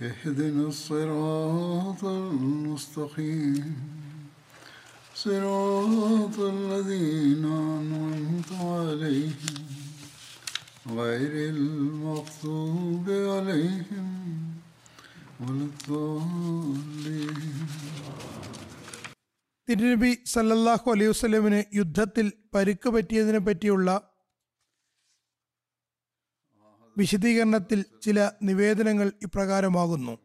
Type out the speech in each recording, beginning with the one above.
اهدنا الصراط المستقيم صراط الذين أنعمت عليهم غير المغضوب عليهم ولا الضالين തിരുനബി സല്ലല്ലാഹു അലൈഹി വസല്ലമിന് യുദ്ധത്തിൽ പരിക്ക് പറ്റിയതിനെ പറ്റിയുള്ള വിശദീകരണത്തിൽ ചില നിവേദനങ്ങൾ ഇപ്രകാരമാകുന്നു.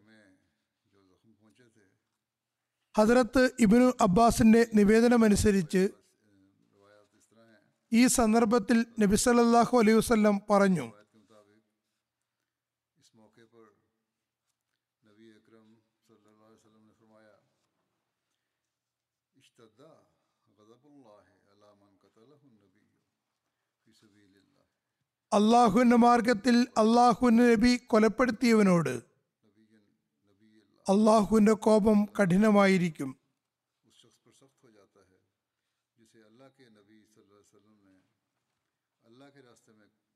ഹജറത്ത് ഇബിനു അബ്ബാസിന്റെ നിവേദനമനുസരിച്ച് ഈ സന്ദർഭത്തിൽ നബി സല്ലല്ലാഹു അലൈഹി പറഞ്ഞു അള്ളാഹുവിന്റെ മാർഗത്തിൽ അള്ളാഹുവിന്റെ നബി കൊലപ്പെടുത്തിയവനോട് അള്ളാഹുവിന്റെ കോപം കഠിനമായിരിക്കും.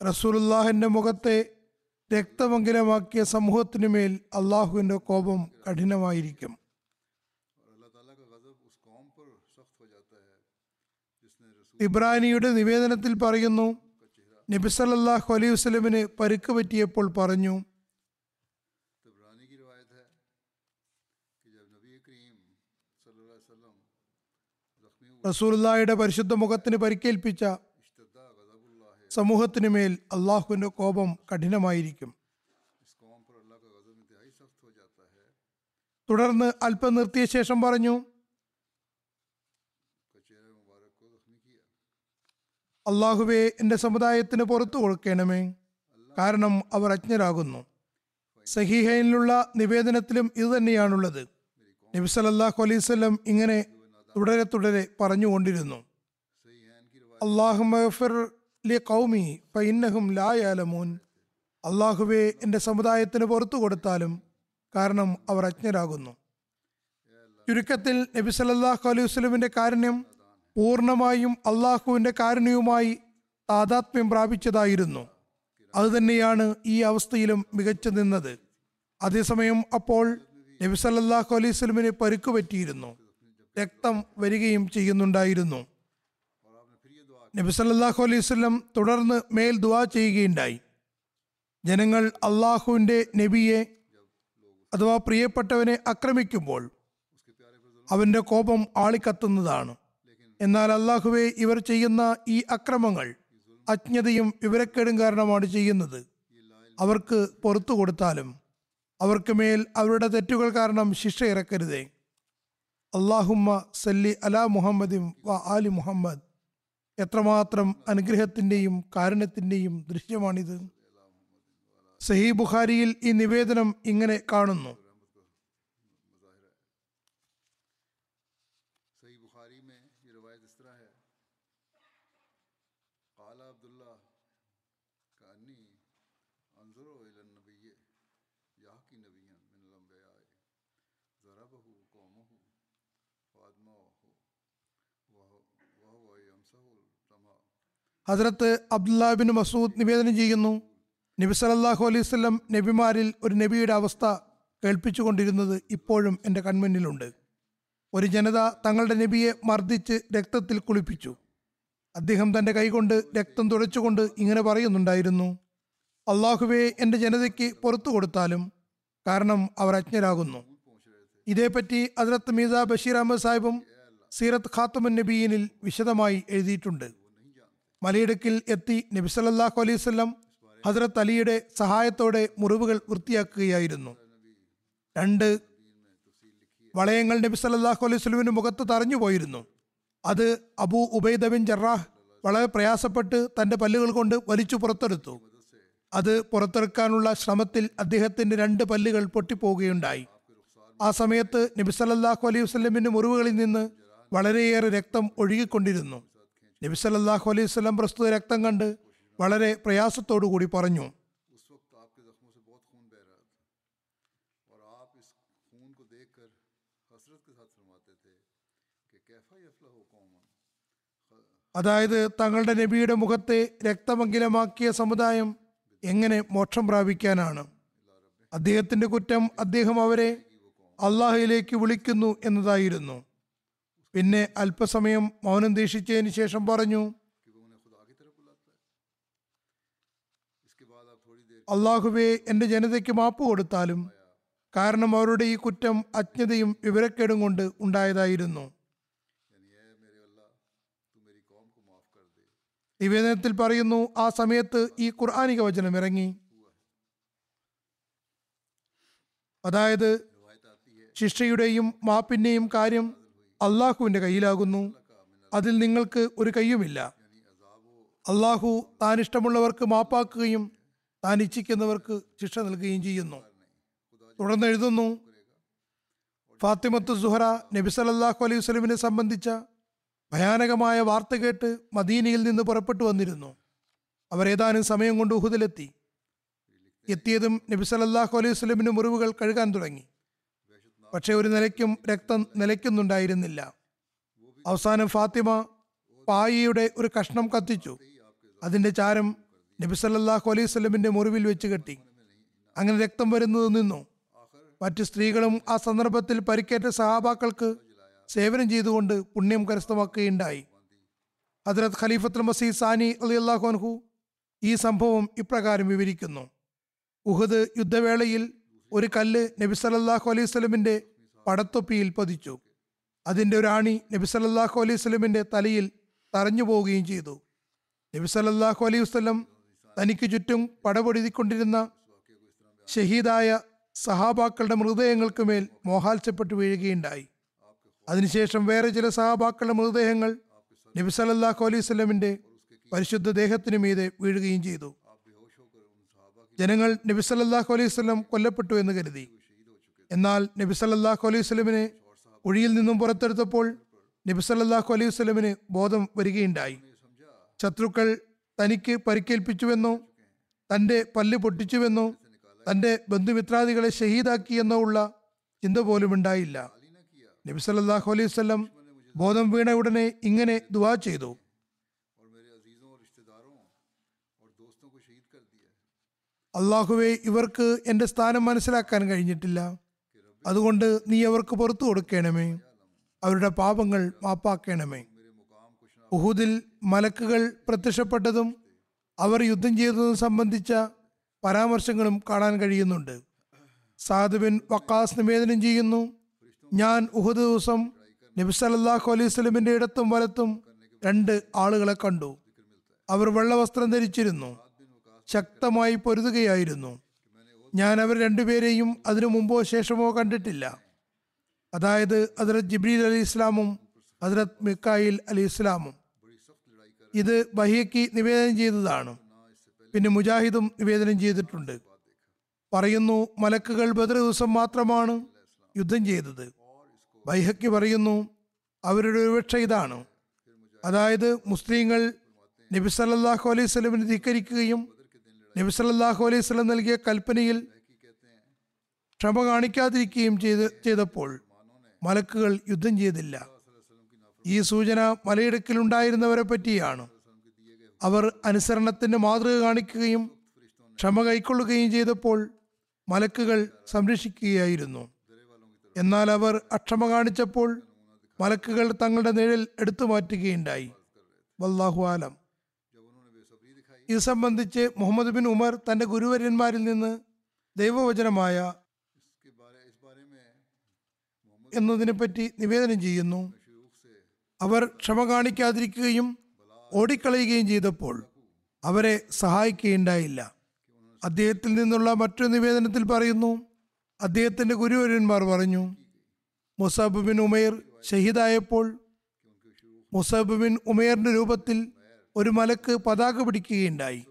റസൂലുല്ലാഹിന്റെ മുഖത്തെ രക്തമംഗലമാക്കിയ സമൂഹത്തിനു മേൽ അള്ളാഹുവിന്റെ കോപം കഠിനമായിരിക്കും. ഇബ്രാനിയുടെ നിവേദനത്തിൽ പറയുന്നു നബി സല്ലാഹു അലൈഹി വസ്ലമിന് പരുക്ക് പറ്റിയപ്പോൾ പറഞ്ഞു റസൂലുല്ലായുടെ പരിശുദ്ധ മുഖത്തിന് പരിക്കേൽപ്പിച്ച സമൂഹത്തിന് മേൽ അള്ളാഹുവിന്റെ കോപം കഠിനമായിരിക്കും. തുടർന്ന് അല്പം നിർത്തിയ ശേഷം പറഞ്ഞു അള്ളാഹുവെ എന്റെ സമുദായത്തിന് പുറത്തു കൊടുക്കണമേ. കാരണം അവർ അജ്ഞരാകുന്നു. സഹീഹയിലുള്ള നിവേദനത്തിലും ഇതുതന്നെയാണുള്ളത് നബി നബിസലല്ലാഹു അലൈവല്ലം ഇങ്ങനെ തുടരെ തുടരെ പറഞ്ഞുകൊണ്ടിരുന്നു. ലായാലമൂൻ അള്ളാഹുവെ എന്റെ സമുദായത്തിന് പുറത്തു കൊടുത്താലും കാരണം അവർ അജ്ഞരാകുന്നു. ചുരുക്കത്തിൽ നബി സലല്ലാഹു അലൈഹി വസ്ലമിന്റെ കാരണം പൂർണമായും അള്ളാഹുവിന്റെ കാരുണ്യവുമായി താതാത്മ്യം പ്രാപിച്ചതായിരുന്നു. അതുതന്നെയാണ് ഈ അവസ്ഥയിലും മികച്ചു നിന്നത്. അതേസമയം അപ്പോൾ നബി സല്ലല്ലാഹു അലൈഹി സ്വലമിന് പരുക്ക് പറ്റിയിരുന്നു രക്തം വരികയും ചെയ്യുന്നുണ്ടായിരുന്നു. നബി സല്ലല്ലാഹു അലൈഹി വസല്ലം തുടർന്ന് മേൽ ദുവാ ചെയ്യുകയുണ്ടായി. ജനങ്ങൾ അള്ളാഹുവിന്റെ നബിയെ അഥവാ പ്രിയപ്പെട്ടവനെ ആക്രമിക്കുമ്പോൾ അവന്റെ കോപം ആളിക്കത്തുന്നതാണ്. എന്നാൽ അള്ളാഹുവെ ഇവർ ചെയ്യുന്ന ഈ അക്രമങ്ങൾ അജ്ഞതയും വിവരക്കേടും കാരണമാണ് ചെയ്യുന്നത്. അവർക്ക് പുറത്തു കൊടുത്താലും അവർക്ക് മേൽ അവരുടെ തെറ്റുകൾ കാരണം ശിക്ഷ ഇറക്കരുതേ. അള്ളാഹുമ്മ സല്ലി അലാ മുഹമ്മദിം വ ആലി മുഹമ്മദ്. എത്രമാത്രം അനുഗ്രഹത്തിന്റെയും കാരണത്തിന്റെയും ദൃശ്യമാണിത്. സഹി ബുഖാരിയിൽ ഈ നിവേദനം ഇങ്ങനെ കാണുന്നു. ഹസ്രത്ത് അബ്ദുല്ലാബിൻ മസൂദ് നിവേദനം ചെയ്യുന്നു. നബി സലല്ലാഹു അലൈഹി സ്വലം നബിമാരിൽ ഒരു നബിയുടെ അവസ്ഥ കേൾപ്പിച്ചുകൊണ്ടിരുന്നത് ഇപ്പോഴും എന്റെ കൺമുന്നിലുണ്ട്. ഒരു ജനത തങ്ങളുടെ നബിയെ മർദ്ദിച്ച് രക്തത്തിൽ കുളിപ്പിച്ചു. അദ്ദേഹം തന്റെ കൈകൊണ്ട് രക്തം തുടച്ചുകൊണ്ട് ഇങ്ങനെ പറയുന്നുണ്ടായിരുന്നു അള്ളാഹുവേ എന്റെ ജനതയ്ക്ക് പുറത്തു കൊടുത്താലും കാരണം അവർ അജ്ഞരാകുന്നു. ഇതേപ്പറ്റി അതിരത്ത് മീസ ബഷീർ അഹമ്മദ് സാഹിബും സീറത്ത് ഖാത്തുമൻ നബീനിൽ വിശദമായി എഴുതിയിട്ടുണ്ട്. മലയിടുക്കിൽ എത്തി നബി സല്ലല്ലാഹു അലൈഹി ഹസ്രത്ത് അലിയുടെ സഹായത്തോടെ മുറിവുകൾ വൃത്തിയാക്കുകയായിരുന്നു. രണ്ട് വളയങ്ങൾ നബി സല്ലല്ലാഹു അലൈഹി വസല്ലമിന്റെ മുഖത്ത് തറഞ്ഞു പോയിരുന്നു. അത് അബൂ ഉബൈദ ബിൻ ജറാഹ് വളരെ പ്രയാസപ്പെട്ട് തന്റെ പല്ലുകൾ കൊണ്ട് വലിച്ചു പുറത്തെടുത്തു. അത് പുറത്തെടുക്കാനുള്ള ശ്രമത്തിൽ അദ്ദേഹത്തിന്റെ രണ്ട് പല്ലുകൾ പൊട്ടിപ്പോവുകയുണ്ടായി ആ സമയത്ത് നബി സല്ലല്ലാഹു അലൈഹി വസ്ലമിന്റെ മുറിവുകളിൽ നിന്ന് വളരെയേറെ രക്തം ഒഴുകിക്കൊണ്ടിരുന്നു. നബി സല്ലാഹു അലൈഹി സ്വലം പ്രസ്തുത രക്തം കണ്ട് വളരെ പ്രയാസത്തോടു കൂടി പറഞ്ഞു. അതായത് തങ്ങളുടെ നബിയുടെ മുഖത്തെ രക്തമങ്കിലമാക്കിയ സമുദായം എങ്ങനെ മോക്ഷം പ്രാപിക്കാനാണ്? അദ്ദേഹത്തിന്റെ കുറ്റം അദ്ദേഹം അവരെ അള്ളാഹയിലേക്ക് വിളിക്കുന്നു എന്നതായിരുന്നു. പിന്നെ അല്പസമയം മൗനം ദീക്ഷിച്ചതിന് ശേഷം പറഞ്ഞു അള്ളാഹുവെ എന്റെ ജനതയ്ക്ക് മാപ്പ് കൊടുത്താലും കാരണം അവരുടെ ഈ കുറ്റം അജ്ഞതയും വിവരക്കേടും കൊണ്ട് ഉണ്ടായതായിരുന്നു. നിവേദനത്തിൽ പറയുന്നു ആ സമയത്ത് ഈ ഖുർആാനിക വചനം ഇറങ്ങി. അതായത് ശിക്ഷയുടെയും മാപ്പിന്റെയും കാര്യം അള്ളാഹുവിന്റെ കയ്യിലാകുന്നു. അതിൽ നിങ്ങൾക്ക് ഒരു കയ്യുമില്ല. അള്ളാഹു താൻ ഇഷ്ടമുള്ളവർക്ക് മാപ്പാക്കുകയും താൻ ഇച്ഛിക്കുന്നവർക്ക് ശിക്ഷ നൽകുകയും ചെയ്യുന്നു. തുടർന്ന് എഴുതുന്നു. ഫാത്തിമത്ത് സുഹറ നബി സലല്ലാഹു അലൈഹി വസ്ലമിനെ സംബന്ധിച്ച ഭയാനകമായ വാർത്ത കേട്ട് മദീനയിൽ നിന്ന് പുറപ്പെട്ടു വന്നിരുന്നു. അവർ ഏതാനും സമയം കൊണ്ട് ഉഹുദിലെത്തി. എത്തിയതും നബി സല്ലല്ലാഹു അലൈഹി വസ്ലമിന് മുറിവുകൾ കഴുകാൻ തുടങ്ങി. പക്ഷെ ഒരു നിലയ്ക്കും രക്തം നിലയ്ക്കുന്നുണ്ടായിരുന്നില്ല. അവസാനം ഫാത്തിമ പായിയുടെ ഒരു കഷ്ണം കത്തിച്ചു. അതിന്റെ ചാരം നബി സല്ലല്ലാഹു അലൈഹി വസല്ലമിന്റെ മുറിവിൽ വെച്ച് കെട്ടി. അങ്ങനെ രക്തം വരുന്നത് നിന്നു. മറ്റു സ്ത്രീകളും ആ സന്ദർഭത്തിൽ പരിക്കേറ്റ സഹാബാക്കൾക്ക് സേവനം ചെയ്തുകൊണ്ട് പുണ്യം കരസ്ഥമാക്കുകയുണ്ടായി. ഹദ്രത് ഖലീഫത്തുൽ മസീദ് സാനി അലിയല്ലാഹു അൻഹു ഈ സംഭവം ഇപ്രകാരം വിവരിക്കുന്നു. ഉഹദ് യുദ്ധവേളയിൽ ഒരു കല്ല് നബി സലല്ലാഹു അലൈഹി സ്വലമിന്റെ പടത്തൊപ്പിയിൽ പതിച്ചു. അതിന്റെ ഒരു ആണി നബി സലല്ലാഹു അലൈഹി സ്വലമിന്റെ തലയിൽ തറഞ്ഞു പോവുകയും ചെയ്തു. നബി സലല്ലാഹു അലൈഹി വസ്ലം തനിക്ക് ചുറ്റും പടപൊഴുതിക്കൊണ്ടിരുന്ന ഷഹീദായ സഹാബാക്കളുടെ മൃതദേഹങ്ങൾക്ക് മേൽ മോഹാത്സ്യപ്പെട്ടു വീഴുകയുണ്ടായി. അതിനുശേഷം വേറെ ചില സഹാബാക്കളുടെ മൃതദേഹങ്ങൾ നബി സലല്ലാഹു അലൈഹി സ്വലമിന്റെ പരിശുദ്ധ ദേഹത്തിനു മീതെ വീഴുകയും ചെയ്തു. ജനങ്ങൾ നബി സല്ലല്ലാഹു അലൈഹി സ്വലം കൊല്ലപ്പെട്ടു എന്ന് കരുതി. എന്നാൽ നബി സല്ലല്ലാഹു അലൈഹി സ്വലമിനെ കുഴിയിൽ നിന്നും പുറത്തെടുത്തപ്പോൾ നബി സല്ലല്ലാഹു അലൈഹി സ്വലമിന് ബോധം വരികയുണ്ടായി. ശത്രുക്കൾ തനിക്ക് പരിക്കേൽപ്പിച്ചുവെന്നോ തന്റെ പല്ല് പൊട്ടിച്ചുവെന്നോ തന്റെ ബന്ധുമിത്രാദികളെ ഷഹീദാക്കി എന്നോ ഉള്ള ചിന്ത പോലും ഉണ്ടായില്ല. നബി സല്ലല്ലാഹു അലൈഹി സ്വലം ബോധം വീണ ഉടനെ ഇങ്ങനെ ദുവാ ചെയ്തു. അള്ളാഹുവെ ഇവർക്ക് എന്റെ സ്ഥാനം മനസ്സിലാക്കാൻ കഴിഞ്ഞിട്ടില്ല. അതുകൊണ്ട് നീ അവർക്ക് പുറത്തു കൊടുക്കണമേ. അവരുടെ പാപങ്ങൾ മാപ്പാക്കണമേ. ഉഹുദിൽ മലക്കുകൾ പ്രത്യക്ഷപ്പെട്ടതും അവർ യുദ്ധം ചെയ്തതും സംബന്ധിച്ച പരാമർശങ്ങളും കാണാൻ കഴിയുന്നുണ്ട്. സാദ് ബിൻ വക്കാസ് നിവേദനം ചെയ്യുന്നു ഞാൻ ഉഹുദ് ദിവസം നബി സല്ലല്ലാഹു അലൈഹി വസല്ലമിന്റെ ഇടത്തും വലത്തും രണ്ട് ആളുകളെ കണ്ടു. അവർ വെള്ളവസ്ത്രം ധരിച്ചിരുന്നു. ശക്തമായി പൊരുതുകയായിരുന്നു. ഞാൻ അവർ രണ്ടുപേരെയും അതിനു മുമ്പോ ശേഷമോ കണ്ടിട്ടില്ല. അതായത് ഹസ്രത് ജിബ്രീൽ അലി ഇസ്ലാമും ഹസ്രത് മിക്കായിൽ അലി ഇസ്ലാമും. ഇത് ബഹിയക്ക് നിവേദനം ചെയ്തതാണ്. പിന്നെ മുജാഹിദും നിവേദനം ചെയ്തിട്ടുണ്ട്. പറയുന്നു മലക്കുകൾ ബദർ ദിവസം മാത്രമാണ് യുദ്ധം ചെയ്തത്. ബൈഹക്കി പറയുന്നു അവരുടെ ഒരുപക്ഷ ഇതാണ്. അതായത് മുസ്ലിങ്ങൾ നബി സല്ലല്ലാഹു അലൈഹി സ്വലമിനെ ധിക്കരിക്കുകയും നബി സല്ലല്ലാഹു അലൈഹി സ്വലം നൽകിയ കൽപ്പനയിൽ ക്ഷമ കാണിക്കാതിരിക്കുകയും ചെയ്ത് ചെയ്തപ്പോൾ മലക്കുകൾ യുദ്ധം ചെയ്തില്ല. ഈ സൂചന മലയിടുക്കിലുണ്ടായിരുന്നവരെ പറ്റിയാണ്. അവർ അനുസരണത്തിന്റെ മാതൃക കാണിക്കുകയും ക്ഷമ കൈക്കൊള്ളുകയും ചെയ്തപ്പോൾ മലക്കുകൾ സംരക്ഷിക്കുകയായിരുന്നു. എന്നാൽ അവർ അക്ഷമ കാണിച്ചപ്പോൾ മലക്കുകൾ തങ്ങളുടെ നിഴൽ എടുത്തു മാറ്റുകയുണ്ടായി വല്ലാഹു ആലം. ഇത് സംബന്ധിച്ച് മുഹമ്മദ് ബിൻ ഉമർ തന്റെ ഗുരുവര്യന്മാരിൽ നിന്ന് ദൈവവചനമായ എന്നതിനെപ്പറ്റി നിവേദനം ചെയ്യുന്നു. അവർ ക്ഷമ കാണിക്കാതിരിക്കുകയും ഓടിക്കളയുകയും ചെയ്തപ്പോൾ അവരെ സഹായിക്കുകയുണ്ടായില്ല. അദ്ദേഹത്തിൽ നിന്നുള്ള മറ്റൊരു നിവേദനത്തിൽ പറയുന്നു അദ്ദേഹത്തിന്റെ ഗുരുവര്യന്മാർ പറഞ്ഞു മുസാബ് ബിൻ ഉമേർ ഷഹീദായപ്പോൾ മുസാബ് ബിൻ ഉമേറിന്റെ രൂപത്തിൽ ഒരു മലക്ക് പതാക പിടിക്കുകയുണ്ടായി.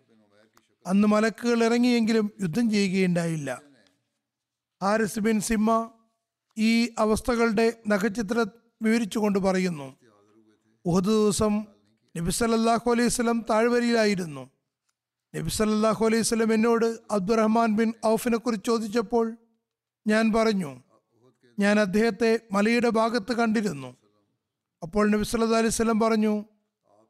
അന്ന് മലക്കുകൾ ഇറങ്ങിയെങ്കിലും യുദ്ധം ചെയ്യുകയുണ്ടായില്ല. ഹാരിസ് ബിൻ സിമ്മ ഈ അവസ്ഥകളുടെ നഖചിത്രം വിവരിച്ചുകൊണ്ട് പറയുന്നു. ഉഹദ് ദിവസം നബി സല്ലല്ലാഹു അലൈഹി സ്വലം താഴ്വരയിലായിരുന്നു. നബി സല്ലല്ലാഹു അലൈഹി സ്വലം എന്നോട് അബ്ദുറഹ്മാൻ ബിൻ ഔഫിനെ കുറിച്ച് ചോദിച്ചപ്പോൾ ഞാൻ പറഞ്ഞു ഞാൻ അദ്ദേഹത്തെ മലയുടെ ഭാഗത്ത് കണ്ടിരുന്നു. അപ്പോൾ നബി സല്ലല്ലാഹു അലൈഹി സ്വലം പറഞ്ഞു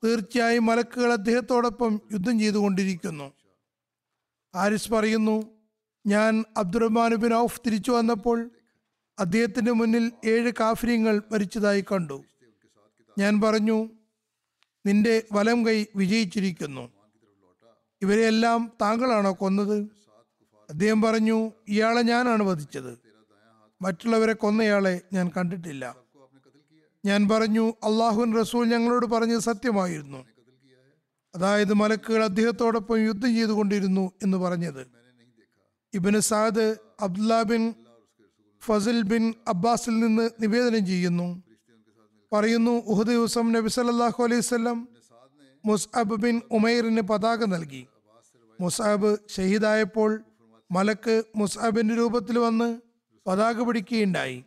തീർച്ചയായും മലക്കുകൾ അദ്ദേഹത്തോടൊപ്പം യുദ്ധം ചെയ്തുകൊണ്ടിരിക്കുന്നു. ആരിസ് പറയുന്നു ഞാൻ അബ്ദുറഹ്മാൻ ബിൻ ഔഫ് തിരിച്ചു വന്നപ്പോൾ അദ്ദേഹത്തിന്റെ മുന്നിൽ ഏഴ് കാഫര്യങ്ങൾ മരിച്ചതായി കണ്ടു. ഞാൻ പറഞ്ഞു നിന്റെ വലം കൈ വിജയിച്ചിരിക്കുന്നു. ഇവരെയെല്ലാം താങ്കളാണോ കൊന്നത്? അദ്ദേഹം പറഞ്ഞു ഇയാളെ ഞാനാണ് വധിച്ചത്. മറ്റുള്ളവരെ കൊന്നയാളെ ഞാൻ കണ്ടിട്ടില്ല. ഞാൻ പറഞ്ഞു അള്ളാഹുൻ റസൂൽ ഞങ്ങളോട് പറഞ്ഞത് സത്യമായിരുന്നു. അതായത് മലക്കുകൾ അദ്ദേഹത്തോടൊപ്പം യുദ്ധം ചെയ്തുകൊണ്ടിരുന്നു എന്ന് പറഞ്ഞത്. Ibn Saad Abdullah bin Fazal bin അബ്ബാസിൽ നിന്ന് നിവേദനം ചെയ്യുന്നു. പറയുന്നു ഉഹദ് ദിവസം നബി സല്ലല്ലാഹു അലൈഹി മുസ്അബ് ബിൻ ഉമൈറിന് പതാക നൽകി. മുസാബ് ഷഹീദായപ്പോൾ മലക്ക് മുസ്അബിന്റെ രൂപത്തിൽ വന്ന് പതാക പിടിക്കുകയുണ്ടായി.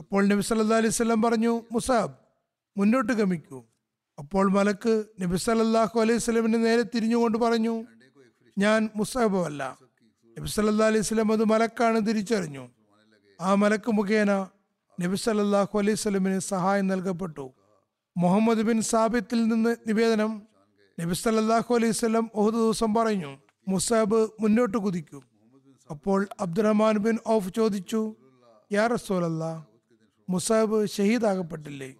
അപ്പോൾ നബി സല്ലാ അലൈഹി വസല്ലം പറഞ്ഞു മുസാബ് മുന്നോട്ട് ഗമിക്കൂ. അപ്പോൾ മലക്ക് നബി സല്ലാഹു അലൈഹി സ്വലമിന് നേരെ തിരിഞ്ഞുകൊണ്ട് പറഞ്ഞു ഞാൻ മുസാബ് അല്ല. നബി സല്ലാ അലൈഹി സ്വലം അത് മലക്കാണ് തിരിച്ചറിഞ്ഞു. ആ മലക്ക് മുഖേന നബി സല്ലാഹു അലൈഹി സ്വലമിന് സഹായം നൽകപ്പെട്ടു. മുഹമ്മദ് ബിൻ സാബിത്തിൽ നിന്ന് നിവേദനം നബി സല്ലാഹു അലൈഹി സ്വലം ഒരു ദിവസം പറഞ്ഞു മുസാബ് മുന്നോട്ട് കുതിക്കും. അപ്പോൾ അബ്ദുറഹ്മാൻ ബിൻ ഔഫ് ചോദിച്ചു യാ റസൂലല്ലാ? മുസാബ് ഷഹീദാകപ്പെട്ടില്ലേ?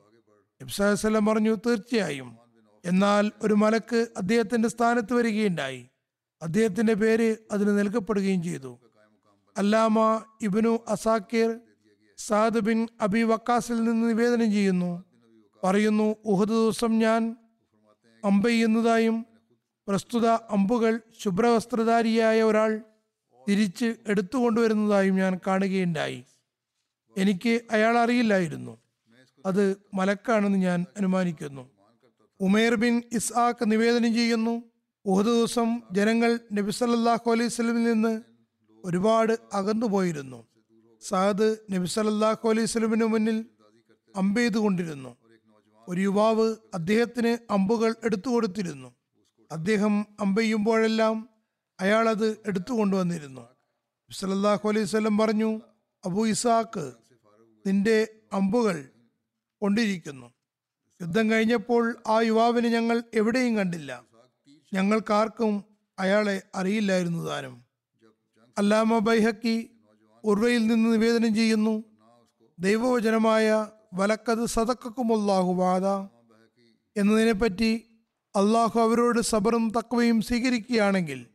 ഇബ്സാഹുസ്ലം പറഞ്ഞു തീർച്ചയായും. എന്നാൽ ഒരു മലക്ക് അദ്ദേഹത്തിന്റെ സ്ഥാനത്ത് വരികയുണ്ടായി. അദ്ദേഹത്തിന്റെ പേര് അതിന് നൽകപ്പെടുകയും ചെയ്തു. Allama Ibn Asakir Saad bin Abi വക്കാസിൽ നിന്ന് നിവേദനം ചെയ്യുന്നു. പറയുന്നു ഉഹദ് ദിവസം ഞാൻ അമ്പെയ്യുന്നതായും പ്രസ്തുത അമ്പുകൾ ശുഭ്രവസ്ത്രധാരിയായ ഒരാൾ തിരിച്ച് എടുത്തുകൊണ്ടുവരുന്നതായും ഞാൻ കാണുകയുണ്ടായി. എനിക്ക് അയാൾ അറിയില്ലായിരുന്നു. അത് മലക്കാണെന്ന് ഞാൻ അനുമാനിക്കുന്നു. ഉമേർ ബിൻ ഇസ്ആഖ് നിവേദനം ചെയ്യുന്നു. ഒരു ദിവസം ജനങ്ങൾ നബി സല്ലല്ലാഹു അലൈഹി വസല്ലമിൽ നിന്ന് ഒരുപാട് അകന്നുപോയിരുന്നു സാദ് നബി സല്ലല്ലാഹു അലൈഹി സ്വലമിന് മുന്നിൽ അമ്പെയ്തുകൊണ്ടിരുന്നു ഒരു യുവാവ് അദ്ദേഹത്തിന് അമ്പുകൾ എടുത്തു കൊടുത്തിരുന്നു. അദ്ദേഹം അമ്പെയ്യുമ്പോഴെല്ലാം അയാൾ അത് എടുത്തുകൊണ്ടുവന്നിരുന്നു നബി സല്ലല്ലാഹു അലൈഹി സ്വലം പറഞ്ഞു അബു ഇസാക്ക് നിന്റെ അമ്പുകൾ കൊണ്ടിരിക്കുന്നു. യുദ്ധം കഴിഞ്ഞപ്പോൾ ആ യുവാവിനെ ഞങ്ങൾ എവിടെയും കണ്ടില്ല. ഞങ്ങൾക്കാർക്കും അയാളെ അറിയില്ലായിരുന്നു താനും. അല്ലാമ ബൈഹക്കി ഉർവയിൽ നിന്ന് നിവേദനം ചെയ്യുന്നു ദൈവവചനമായ വലക്കത് സതക്കുമുല്ലാഹു വാദ എന്നതിനെപ്പറ്റി അള്ളാഹു അവരോട് സബറും തക്വയും സ്വീകരിക്കുകയാണെങ്കിൽ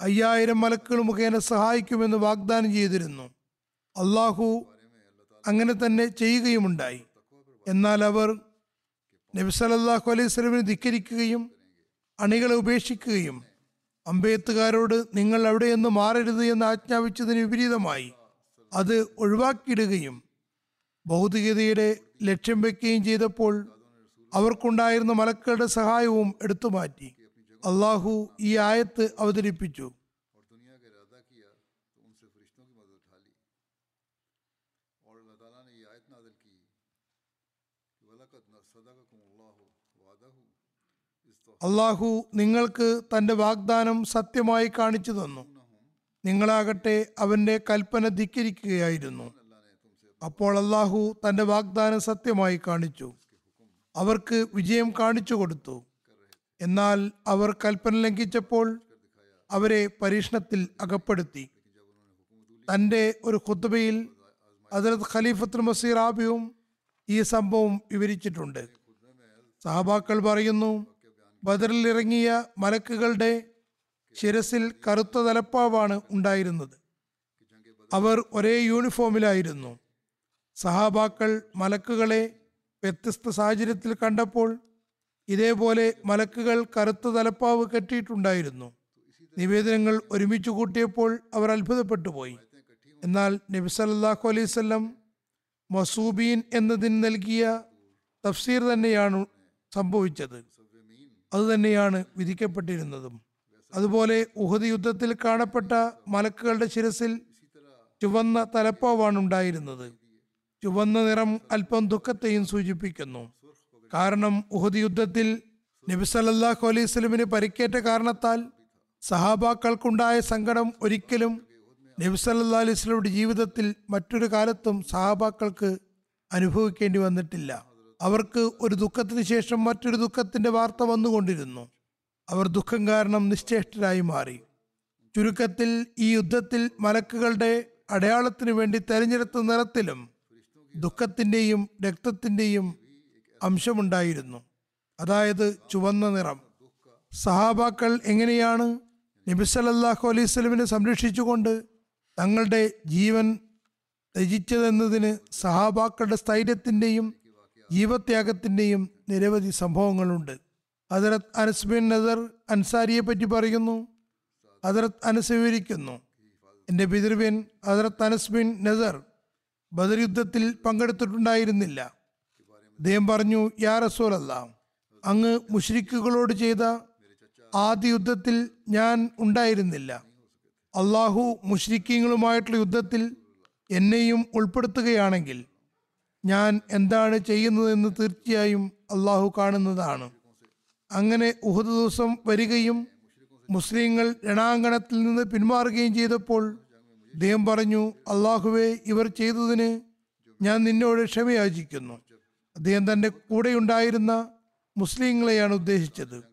അയ്യായിരം മലക്കുകൾ മുഖേന സഹായിക്കുമെന്ന് വാഗ്ദാനം ചെയ്തിരുന്നു. അള്ളാഹു അങ്ങനെ തന്നെ ചെയ്യുകയുമുണ്ടായി. എന്നാൽ അവർ നബി സല്ലല്ലാഹു അലൈഹി സ്വലമിനെ ധിക്കരിക്കുകയും അണികളെ ഉപേക്ഷിക്കുകയും അമ്പെയ്ത്തുകാരോട് നിങ്ങൾ അവിടെയൊന്നും മാറരുത് എന്ന് ആജ്ഞാപിച്ചതിന് വിപരീതമായി അത് ഒഴിവാക്കിയിടുകയും ഭൗതികതയുടെ ലക്ഷ്യം വെക്കുകയും ചെയ്തപ്പോൾ അവർക്കുണ്ടായിരുന്ന മലക്കളുടെ സഹായവും എടുത്തു മാറ്റി അള്ളാഹു ഈ ആയത്ത് അവതരിപ്പിച്ചു. അള്ളാഹു നിങ്ങൾക്ക് തന്റെ വാഗ്ദാനം സത്യമായി കാണിച്ചു തന്നു. നിങ്ങളാകട്ടെ അവന്റെ കൽപ്പന ധിക്കരിക്കുകയായിരുന്നു. അപ്പോൾ അള്ളാഹു തന്റെ വാഗ്ദാനം സത്യമായി കാണിച്ചു. അവർക്ക് വിജയം കാണിച്ചു കൊടുത്തു. എന്നാൽ അവർ കൽപ്പന ലംഘിച്ചപ്പോൾ അവരെ പരീക്ഷണത്തിൽ അകപ്പെടുത്തി. തന്റെ ഒരു ഖുത്ബയിൽ ഹജറത് ഖലീഫത്തുൽ മസീർ ആബിയും ഈ സംഭവം വിവരിച്ചിട്ടുണ്ട്. സഹബാക്കൾ പറയുന്നു ബദറിൽ ഇറങ്ങിയ മലക്കുകളുടെ ശിരസിൽ കറുത്ത തലപ്പാവാണ് ഉണ്ടായിരുന്നത്. അവർ ഒരേ യൂണിഫോമിലായിരുന്നു. സഹാബാക്കൾ മലക്കുകളെ വ്യത്യസ്ത സാഹചര്യത്തിൽ കണ്ടപ്പോൾ ഇതേപോലെ മലക്കുകൾ കറുത്ത തലപ്പാവ് കെട്ടിയിട്ടുണ്ടായിരുന്നു. നിവേദനങ്ങൾ ഒരുമിച്ച് കൂട്ടിയപ്പോൾ അവർ അത്ഭുതപ്പെട്ടു പോയി എന്നാൽ നബി സല്ലല്ലാഹു അലൈഹി വസല്ലം മസൂബീൻ എന്നതിന് നൽകിയ തഫ്സീർ തന്നെയാണ് സംഭവിച്ചത്. അതുതന്നെയാണ് വിധിക്കപ്പെട്ടിരുന്നതും. അതുപോലെ ഉഹദ് യുദ്ധത്തിൽ കാണപ്പെട്ട മലക്കുകളുടെ ശിരസിൽ ചുവന്ന തലപ്പാവാണ് ഉണ്ടായിരുന്നത്. ചുവന്ന നിറം അല്പം ദുഃഖത്തെയും സൂചിപ്പിക്കുന്നു. കാരണം ഉഹദ് യുദ്ധത്തിൽ നബി സല്ലല്ലാഹു അലൈഹി സ്വലമിന് പരിക്കേറ്റ കാരണത്താൽ സഹാബാക്കൾക്കുണ്ടായ സങ്കടം ഒരിക്കലും നബി സല്ലല്ലാഹു അലൈഹി വസല്ലമയുടെ ജീവിതത്തിൽ മറ്റൊരു കാലത്തും സഹാബാക്കൾക്ക് അനുഭവിക്കേണ്ടി വന്നിട്ടില്ല. അവർക്ക് ഒരു ദുഃഖത്തിന് ശേഷം മറ്റൊരു ദുഃഖത്തിന്റെ വാർത്ത വന്നുകൊണ്ടിരുന്നു. അവർ ദുഃഖം കാരണം നിശ്ചേഷ്ടരായി മാറി. ചുരുക്കത്തിൽ ഈ യുദ്ധത്തിൽ മലക്കുകളുടെ അടയാളത്തിനു വേണ്ടി തെരഞ്ഞെടുത്ത നിറത്തിലും ദുഃഖത്തിന്റെയും രക്തത്തിന്റെയും അംശമുണ്ടായിരുന്നു. അതായത് ചുവന്ന നിറം. സഹാബാക്കൾ എങ്ങനെയാണ് നബി സല്ലല്ലാഹു അലൈഹി സ്വലമിനെ സംരക്ഷിച്ചുകൊണ്ട് തങ്ങളുടെ ജീവൻ രചിച്ചതെന്നതിന് സഹാബാക്കളുടെ സ്ഥൈര്യത്തിന്റെയും ജീവത്യാഗത്തിന്റെയും നിരവധി സംഭവങ്ങളുണ്ട്. ഹജറത് അനസ് ബിൻ നസർ അൻസാരിയെ പറ്റി പറയുന്നു. ഹജറത് അനസ് വിവരിക്കുന്നു. എന്റെ പിതൃവ്യൻ Hazrat Anas bin Nasr Badr യുദ്ധത്തിൽ പങ്കെടുത്തിട്ടുണ്ടായിരുന്നില്ല. അദ്ദേഹം പറഞ്ഞു യാ റസൂലല്ല അങ്ങ് മുഷ്രിക്കുകളോട് ചെയ്ത ആദ്യ യുദ്ധത്തിൽ ഞാൻ ഉണ്ടായിരുന്നില്ല. അള്ളാഹു മുഷ്രിക്കീങ്ങളുമായിട്ടുള്ള യുദ്ധത്തിൽ എന്നെയും ഉൾപ്പെടുത്തുകയാണെങ്കിൽ ഞാൻ എന്താണ് ചെയ്യുന്നതെന്ന് തീർച്ചയായും അള്ളാഹു കാണുന്നതാണ്. അങ്ങനെ ഉഹദ് ദിവസം വരികയും മുസ്ലിങ്ങൾ രണാങ്കണത്തിൽ നിന്ന് പിന്മാറുകയും ചെയ്തപ്പോൾ ദൈവം പറഞ്ഞു അള്ളാഹുവെ ഇവർ ചെയ്തതിന് ഞാൻ നിന്നോട് ക്ഷമയാചിക്കുന്നു. അദ്ദേഹം തന്റെ കൂടെയുണ്ടായിരുന്ന മുസ്ലിങ്ങളെയാണ് ഉദ്ദേശിച്ചത്.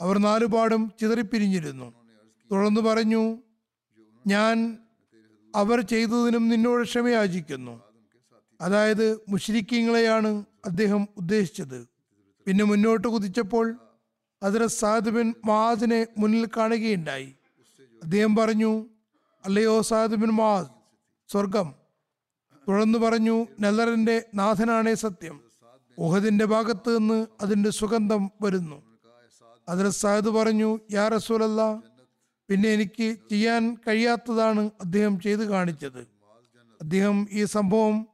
അവർ നാലുപാടും ചിതറിപ്പിരിഞ്ഞിരുന്നു. തുടർന്ന് പറഞ്ഞു ഞാൻ അവർ ചെയ്തതിനും നിന്നോട് ക്ഷമയാചിക്കുന്നു. അതായത് മുഷ്രിക്കീങ്ങളെയാണ് അദ്ദേഹം ഉദ്ദേശിച്ചത്. പിന്നെ മുന്നോട്ട് കുതിച്ചപ്പോൾ ഹദ്രത്ത് സാദ് ബിൻ മാദിനെ മുന്നിൽ കാണുകയുണ്ടായി. അദ്ദേഹം പറഞ്ഞു അല്ലയോ സാദ് ബിൻ മാദ് സ്വർഗം തുടർന്ന് പറഞ്ഞു നെല്ലറിന്റെ നാഥനാണേ സത്യം. ഉഹദിന്റെ ഭാഗത്ത് നിന്ന് അതിന്റെ സുഗന്ധം വരുന്നു. ഹദ്രത്ത് സാദ് പറഞ്ഞു യാ റസൂലല്ല പിന്നെ എനിക്ക് ചെയ്യാൻ കഴിയാത്തതാണ് അദ്ദേഹം ചെയ്തു കാണിച്ചത്. അദ്ദേഹം ഈ സംഭവം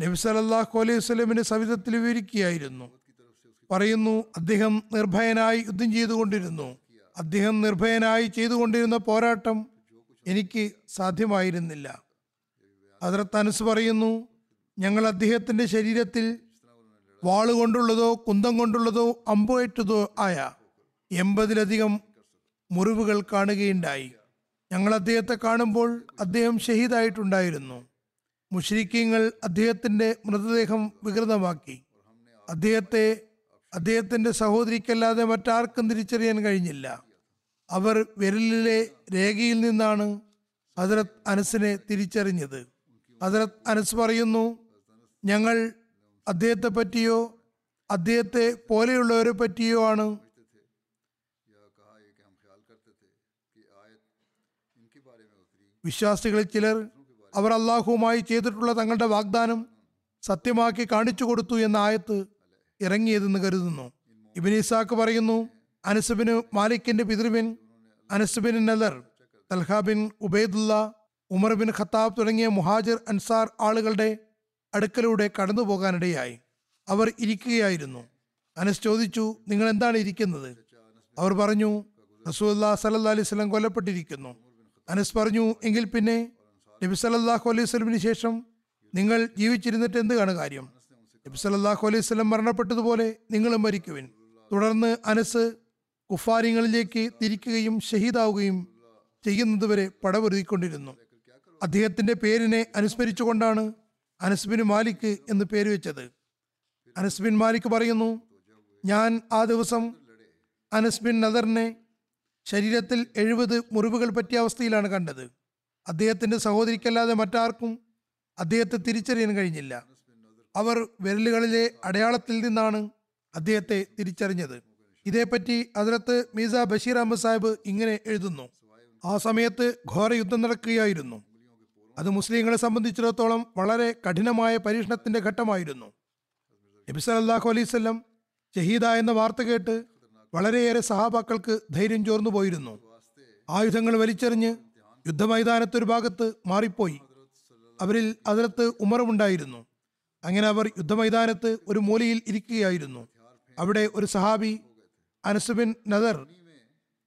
നബി സല്ലല്ലാഹു അലൈഹി വസ്ലമിന്റെ സവിധത്തിൽ വിവരിക്കുകയായിരുന്നു. പറയുന്നു അദ്ദേഹം നിർഭയനായി യുദ്ധം ചെയ്തുകൊണ്ടിരുന്നു. അദ്ദേഹം നിർഭയനായി ചെയ്തുകൊണ്ടിരുന്ന പോരാട്ടം എനിക്ക് സാധ്യമായിരുന്നില്ല. ഹദ്രത്ത് അനസ് പറയുന്നു ഞങ്ങൾ അദ്ദേഹത്തിന്റെ ശരീരത്തിൽ വാളുകൊണ്ടുള്ളതോ കുന്തം കൊണ്ടുള്ളതോ അമ്പുവേറ്റതോ ആയ എൺപതിലധികം മുറിവുകൾ കാണുകയുണ്ടായി. ഞങ്ങൾ അദ്ദേഹത്തെ കാണുമ്പോൾ അദ്ദേഹം ഷഹീദായിട്ടുണ്ടായിരുന്നു. മുഷ്രിക്കീങ്ങൾ അദ്ദേഹത്തിന്റെ മൃതദേഹം വികൃതമാക്കി. അദ്ദേഹത്തെ അദ്ദേഹത്തിന്റെ സഹോദരിക്കല്ലാതെ മറ്റാർക്കും തിരിച്ചറിയാൻ കഴിഞ്ഞില്ല. അവർ വിരലിലെ രേഖയിൽ നിന്നാണ് ഹജറത് അനസിനെ തിരിച്ചറിഞ്ഞത്. ഹജറത് അനസ് പറയുന്നു ഞങ്ങൾ അദ്ദേഹത്തെ പറ്റിയോ അദ്ദേഹത്തെ പോലെയുള്ളവരെ പറ്റിയോ ആണ്. വിശ്വാസികളിൽ ചിലർ അവർ അള്ളാഹുവുമായി ചെയ്തിട്ടുള്ള തങ്ങളുടെ വാഗ്ദാനം സത്യമാക്കി കാണിച്ചു കൊടുത്തു എന്ന ആയത്ത് ഇറങ്ങിയതെന്ന് കരുതുന്നു. ഇബിൻ ഇസാക്ക് പറയുന്നു അനസുബിന് മാലിക്കിന്റെ പിതൃവിൻ Anas bin Nadr Talha bin Ubaidullah Umar bin Khattab തുടങ്ങിയ മുഹാജിർ അൻസാർ ആളുകളുടെ അടുക്കലൂടെ കടന്നു പോകാനിടയായി അവർ ഇരിക്കുകയായിരുന്നു. അനസ് ചോദിച്ചു നിങ്ങൾ എന്താണ് ഇരിക്കുന്നത്? അവർ പറഞ്ഞു റസൂല്ലാ സലഹ് അലൈഹി കൊല്ലപ്പെട്ടിരിക്കുന്നു. അനസ് പറഞ്ഞു എങ്കിൽ പിന്നെ നബി സല്ലല്ലാഹു അലൈഹി സ്വലമിന് ശേഷം നിങ്ങൾ ജീവിച്ചിരുന്നിട്ട് എന്ത് കാണു കാര്യം? നബി സല്ലല്ലാഹു അലൈഹി സ്വലം മരണപ്പെട്ടതുപോലെ നിങ്ങളും മരിക്കുവിൻ. തുടർന്ന് അനസ് കുഫാരിങ്ങളിലേക്ക് തിരിക്കുകയും ഷഹീദാവുകയും ചെയ്യുന്നതുവരെ പടപൊരുതിക്കൊണ്ടിരുന്നു അദ്ദേഹത്തിന്റെ പേരിനെ അനുസ്മരിച്ചുകൊണ്ടാണ് അനസ് ബിൻ മാലിക് എന്ന് പേര് വെച്ചത്. അനസ് ബിൻ മാലിക് പറയുന്നു ഞാൻ ആ ദിവസം അനസ് ബിൻ നദറിനെ ശരീരത്തിൽ എഴുപത് മുറിവുകൾ പറ്റിയ അവസ്ഥയിലാണ് കണ്ടത്. അദ്ദേഹത്തിന്റെ സഹോദരിക്കല്ലാതെ മറ്റാർക്കും അദ്ദേഹത്തെ തിരിച്ചറിയാൻ കഴിഞ്ഞില്ല. അവർ വിരലുകളിലെ അടയാളത്തിൽ നിന്നാണ് അദ്ദേഹത്തെ തിരിച്ചറിഞ്ഞത്. ഇതേപ്പറ്റി അതിലത്ത് മീസ ബഷീർ അഹമ്മദ് സാഹിബ് ഇങ്ങനെ എഴുതുന്നു. ആ സമയത്ത് ഘോര യുദ്ധം നടക്കുകയായിരുന്നു. അത് മുസ്ലിങ്ങളെ സംബന്ധിച്ചിടത്തോളം വളരെ കഠിനമായ പരീക്ഷണത്തിന്റെ ഘട്ടമായിരുന്നു. നബി അലൈഹി വസല്ലം ഷഹീദ എന്ന വാർത്ത കേട്ട് വളരെയേറെ സഹാബാക്കൾക്ക് ധൈര്യം ചോർന്നു പോയിരുന്നു. ആയുധങ്ങൾ വലിച്ചെറിഞ്ഞ് യുദ്ധമൈതാനത്തൊരു ഭാഗത്ത് മാറിപ്പോയി. അവരിൽ അതിലത്ത് ഉമറുമുണ്ടായിരുന്നു. അങ്ങനെ അവർ യുദ്ധമൈതാനത്ത് ഒരു മൂലയിൽ ഇരിക്കുകയായിരുന്നു. അവിടെ ഒരു സഹാബി അനസുബിൻ നദർ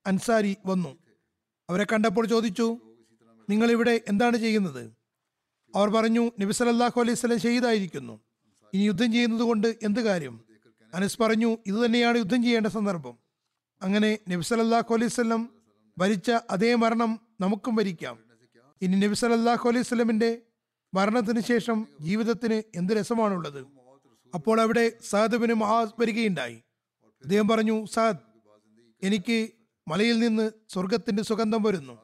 അൻസാരി വന്നു. അവരെ കണ്ടപ്പോൾ ചോദിച്ചു നിങ്ങൾ ഇവിടെ എന്താണ് ചെയ്യുന്നത്? അവർ പറഞ്ഞു നബി സല്ലല്ലാഹു അലൈഹി സ്വലം ഷഹീദായിരിക്കുന്നു. ഇനി യുദ്ധം ചെയ്യുന്നത് കൊണ്ട് എന്ത് കാര്യം? അനസ് പറഞ്ഞു ഇത് തന്നെയാണ് യുദ്ധം ചെയ്യേണ്ട സന്ദർഭം. അങ്ങനെ നബി സല്ലല്ലാഹു അലൈഹി സ്വലം ഭരിച്ച അതേ മരണം നമുക്കും ഭരിക്കാം ഇനി നബി സല്ലല്ലാഹു അലൈഹി സ്വലമിന്റെ മരണത്തിന് ശേഷം ജീവിതത്തിന് എന്ത് രസമാണുള്ളത്? അപ്പോൾ അവിടെ സാദബിന് മഹാസ് വരികയുണ്ടായി. അദ്ദേഹം പറഞ്ഞു സാദ് എനിക്ക് മലയിൽ നിന്ന് സ്വർഗത്തിന്റെ സുഗന്ധം വരുന്നു.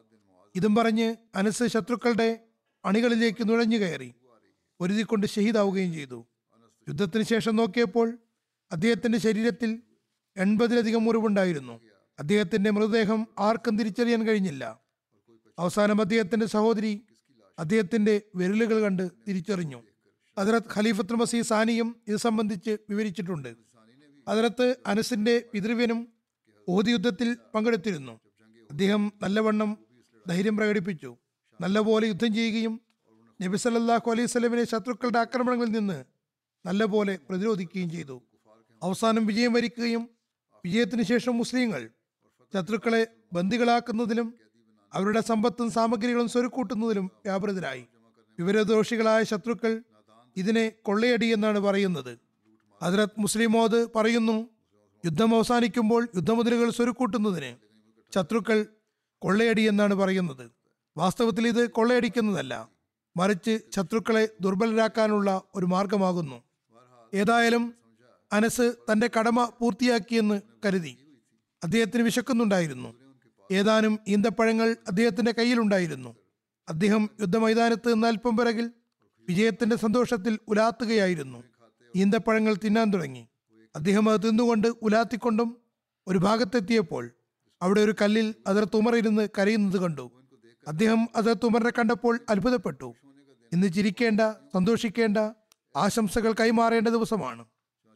ഇതും പറഞ്ഞ് അനസ് ശത്രുക്കളുടെ അണികളിലേക്ക് നുഴഞ്ഞു കയറി. ഒരുതി കൊണ്ട് ഷഹീദാവുകയും ചെയ്തു. യുദ്ധത്തിന് ശേഷം നോക്കിയപ്പോൾ അദ്ദേഹത്തിന്റെ ശരീരത്തിൽ എൺപതിലധികം മുറിവുണ്ടായിരുന്നു. അദ്ദേഹത്തിന്റെ മൃതദേഹം ആർക്കും തിരിച്ചറിയാൻ കഴിഞ്ഞില്ല. അവസാനം അദ്ദേഹത്തിന്റെ സഹോദരി അദ്ദേഹത്തിന്റെ വിരലുകൾ കണ്ട് തിരിച്ചറിഞ്ഞു. അതിരത്ത് ഖലീഫത്തുൽ മസീ സാനിയും ഇത് സംബന്ധിച്ച് വിവരിച്ചിട്ടുണ്ട്. അതിരത്ത് അനസിന്റെ പിതൃവ്യനും ഓതി യുദ്ധത്തിൽ പങ്കെടുത്തിരുന്നു. അദ്ദേഹം നല്ലവണ്ണം ധൈര്യം പ്രകടിപ്പിച്ചു. നല്ലപോലെ യുദ്ധം ചെയ്യുകയും നബി സല്ലല്ലാഹു അലൈഹി സ്വലമിനെ ശത്രുക്കളുടെ ആക്രമണങ്ങളിൽ നിന്ന് നല്ലപോലെ പ്രതിരോധിക്കുകയും ചെയ്തു. അവസാനം വിജയം വരിക്കുകയും വിജയത്തിന് ശേഷം മുസ്ലിങ്ങൾ ശത്രുക്കളെ ബന്ദികളാക്കുന്നതിലും അവരുടെ സമ്പത്തും സാമഗ്രികളും സ്വരുക്കൂട്ടുന്നതിലും വ്യാപൃതരായി. വിവരദോഷികളായ ശത്രുക്കൾ ഇതിനെ കൊള്ളയടി എന്നാണ് പറയുന്നത്. ഹസ്രത് മുസ്ലിമോദ് പറയുന്നു യുദ്ധം അവസാനിക്കുമ്പോൾ യുദ്ധമുദ്രകൾ സ്വരുക്കൂട്ടുന്നതിന് ശത്രുക്കൾ കൊള്ളയടി എന്നാണ് പറയുന്നത്. വാസ്തവത്തിൽ ഇത് കൊള്ളയടിക്കുന്നതല്ല മറിച്ച് ശത്രുക്കളെ ദുർബലരാക്കാനുള്ള ഒരു മാർഗമാകുന്നു. ഏതായാലും അനസ് തന്റെ കടമ പൂർത്തിയാക്കിയെന്ന് കരുതി. അദ്ദേഹത്തിന് വിശക്കുന്നുണ്ടായിരുന്നു. ഏതാനും ഈന്തപ്പഴങ്ങൾ അദ്ദേഹത്തിന്റെ കയ്യിലുണ്ടായിരുന്നു. അദ്ദേഹം യുദ്ധമൈതാനത്ത് നിന്ന് അല്പം പിറകിൽ വിജയത്തിന്റെ സന്തോഷത്തിൽ ഉലാത്തുകയായിരുന്നു. ഈന്തപ്പഴങ്ങൾ തിന്നാൻ തുടങ്ങി. അദ്ദേഹം അത് തിന്നുകൊണ്ട് ഉലാത്തിക്കൊണ്ടും ഒരു ഭാഗത്തെത്തിയപ്പോൾ അവിടെ ഒരു കല്ലിൽ അതിർ ഉമറിരുന്ന് കരയുന്നത് കണ്ടു. അദ്ദേഹം അതിർ തുമറിനെ കണ്ടപ്പോൾ അത്ഭുതപ്പെട്ടു. ഇന്ന് ചിരിക്കേണ്ട സന്തോഷിക്കേണ്ട ആശംസകൾ കൈമാറേണ്ട ദിവസമാണ്.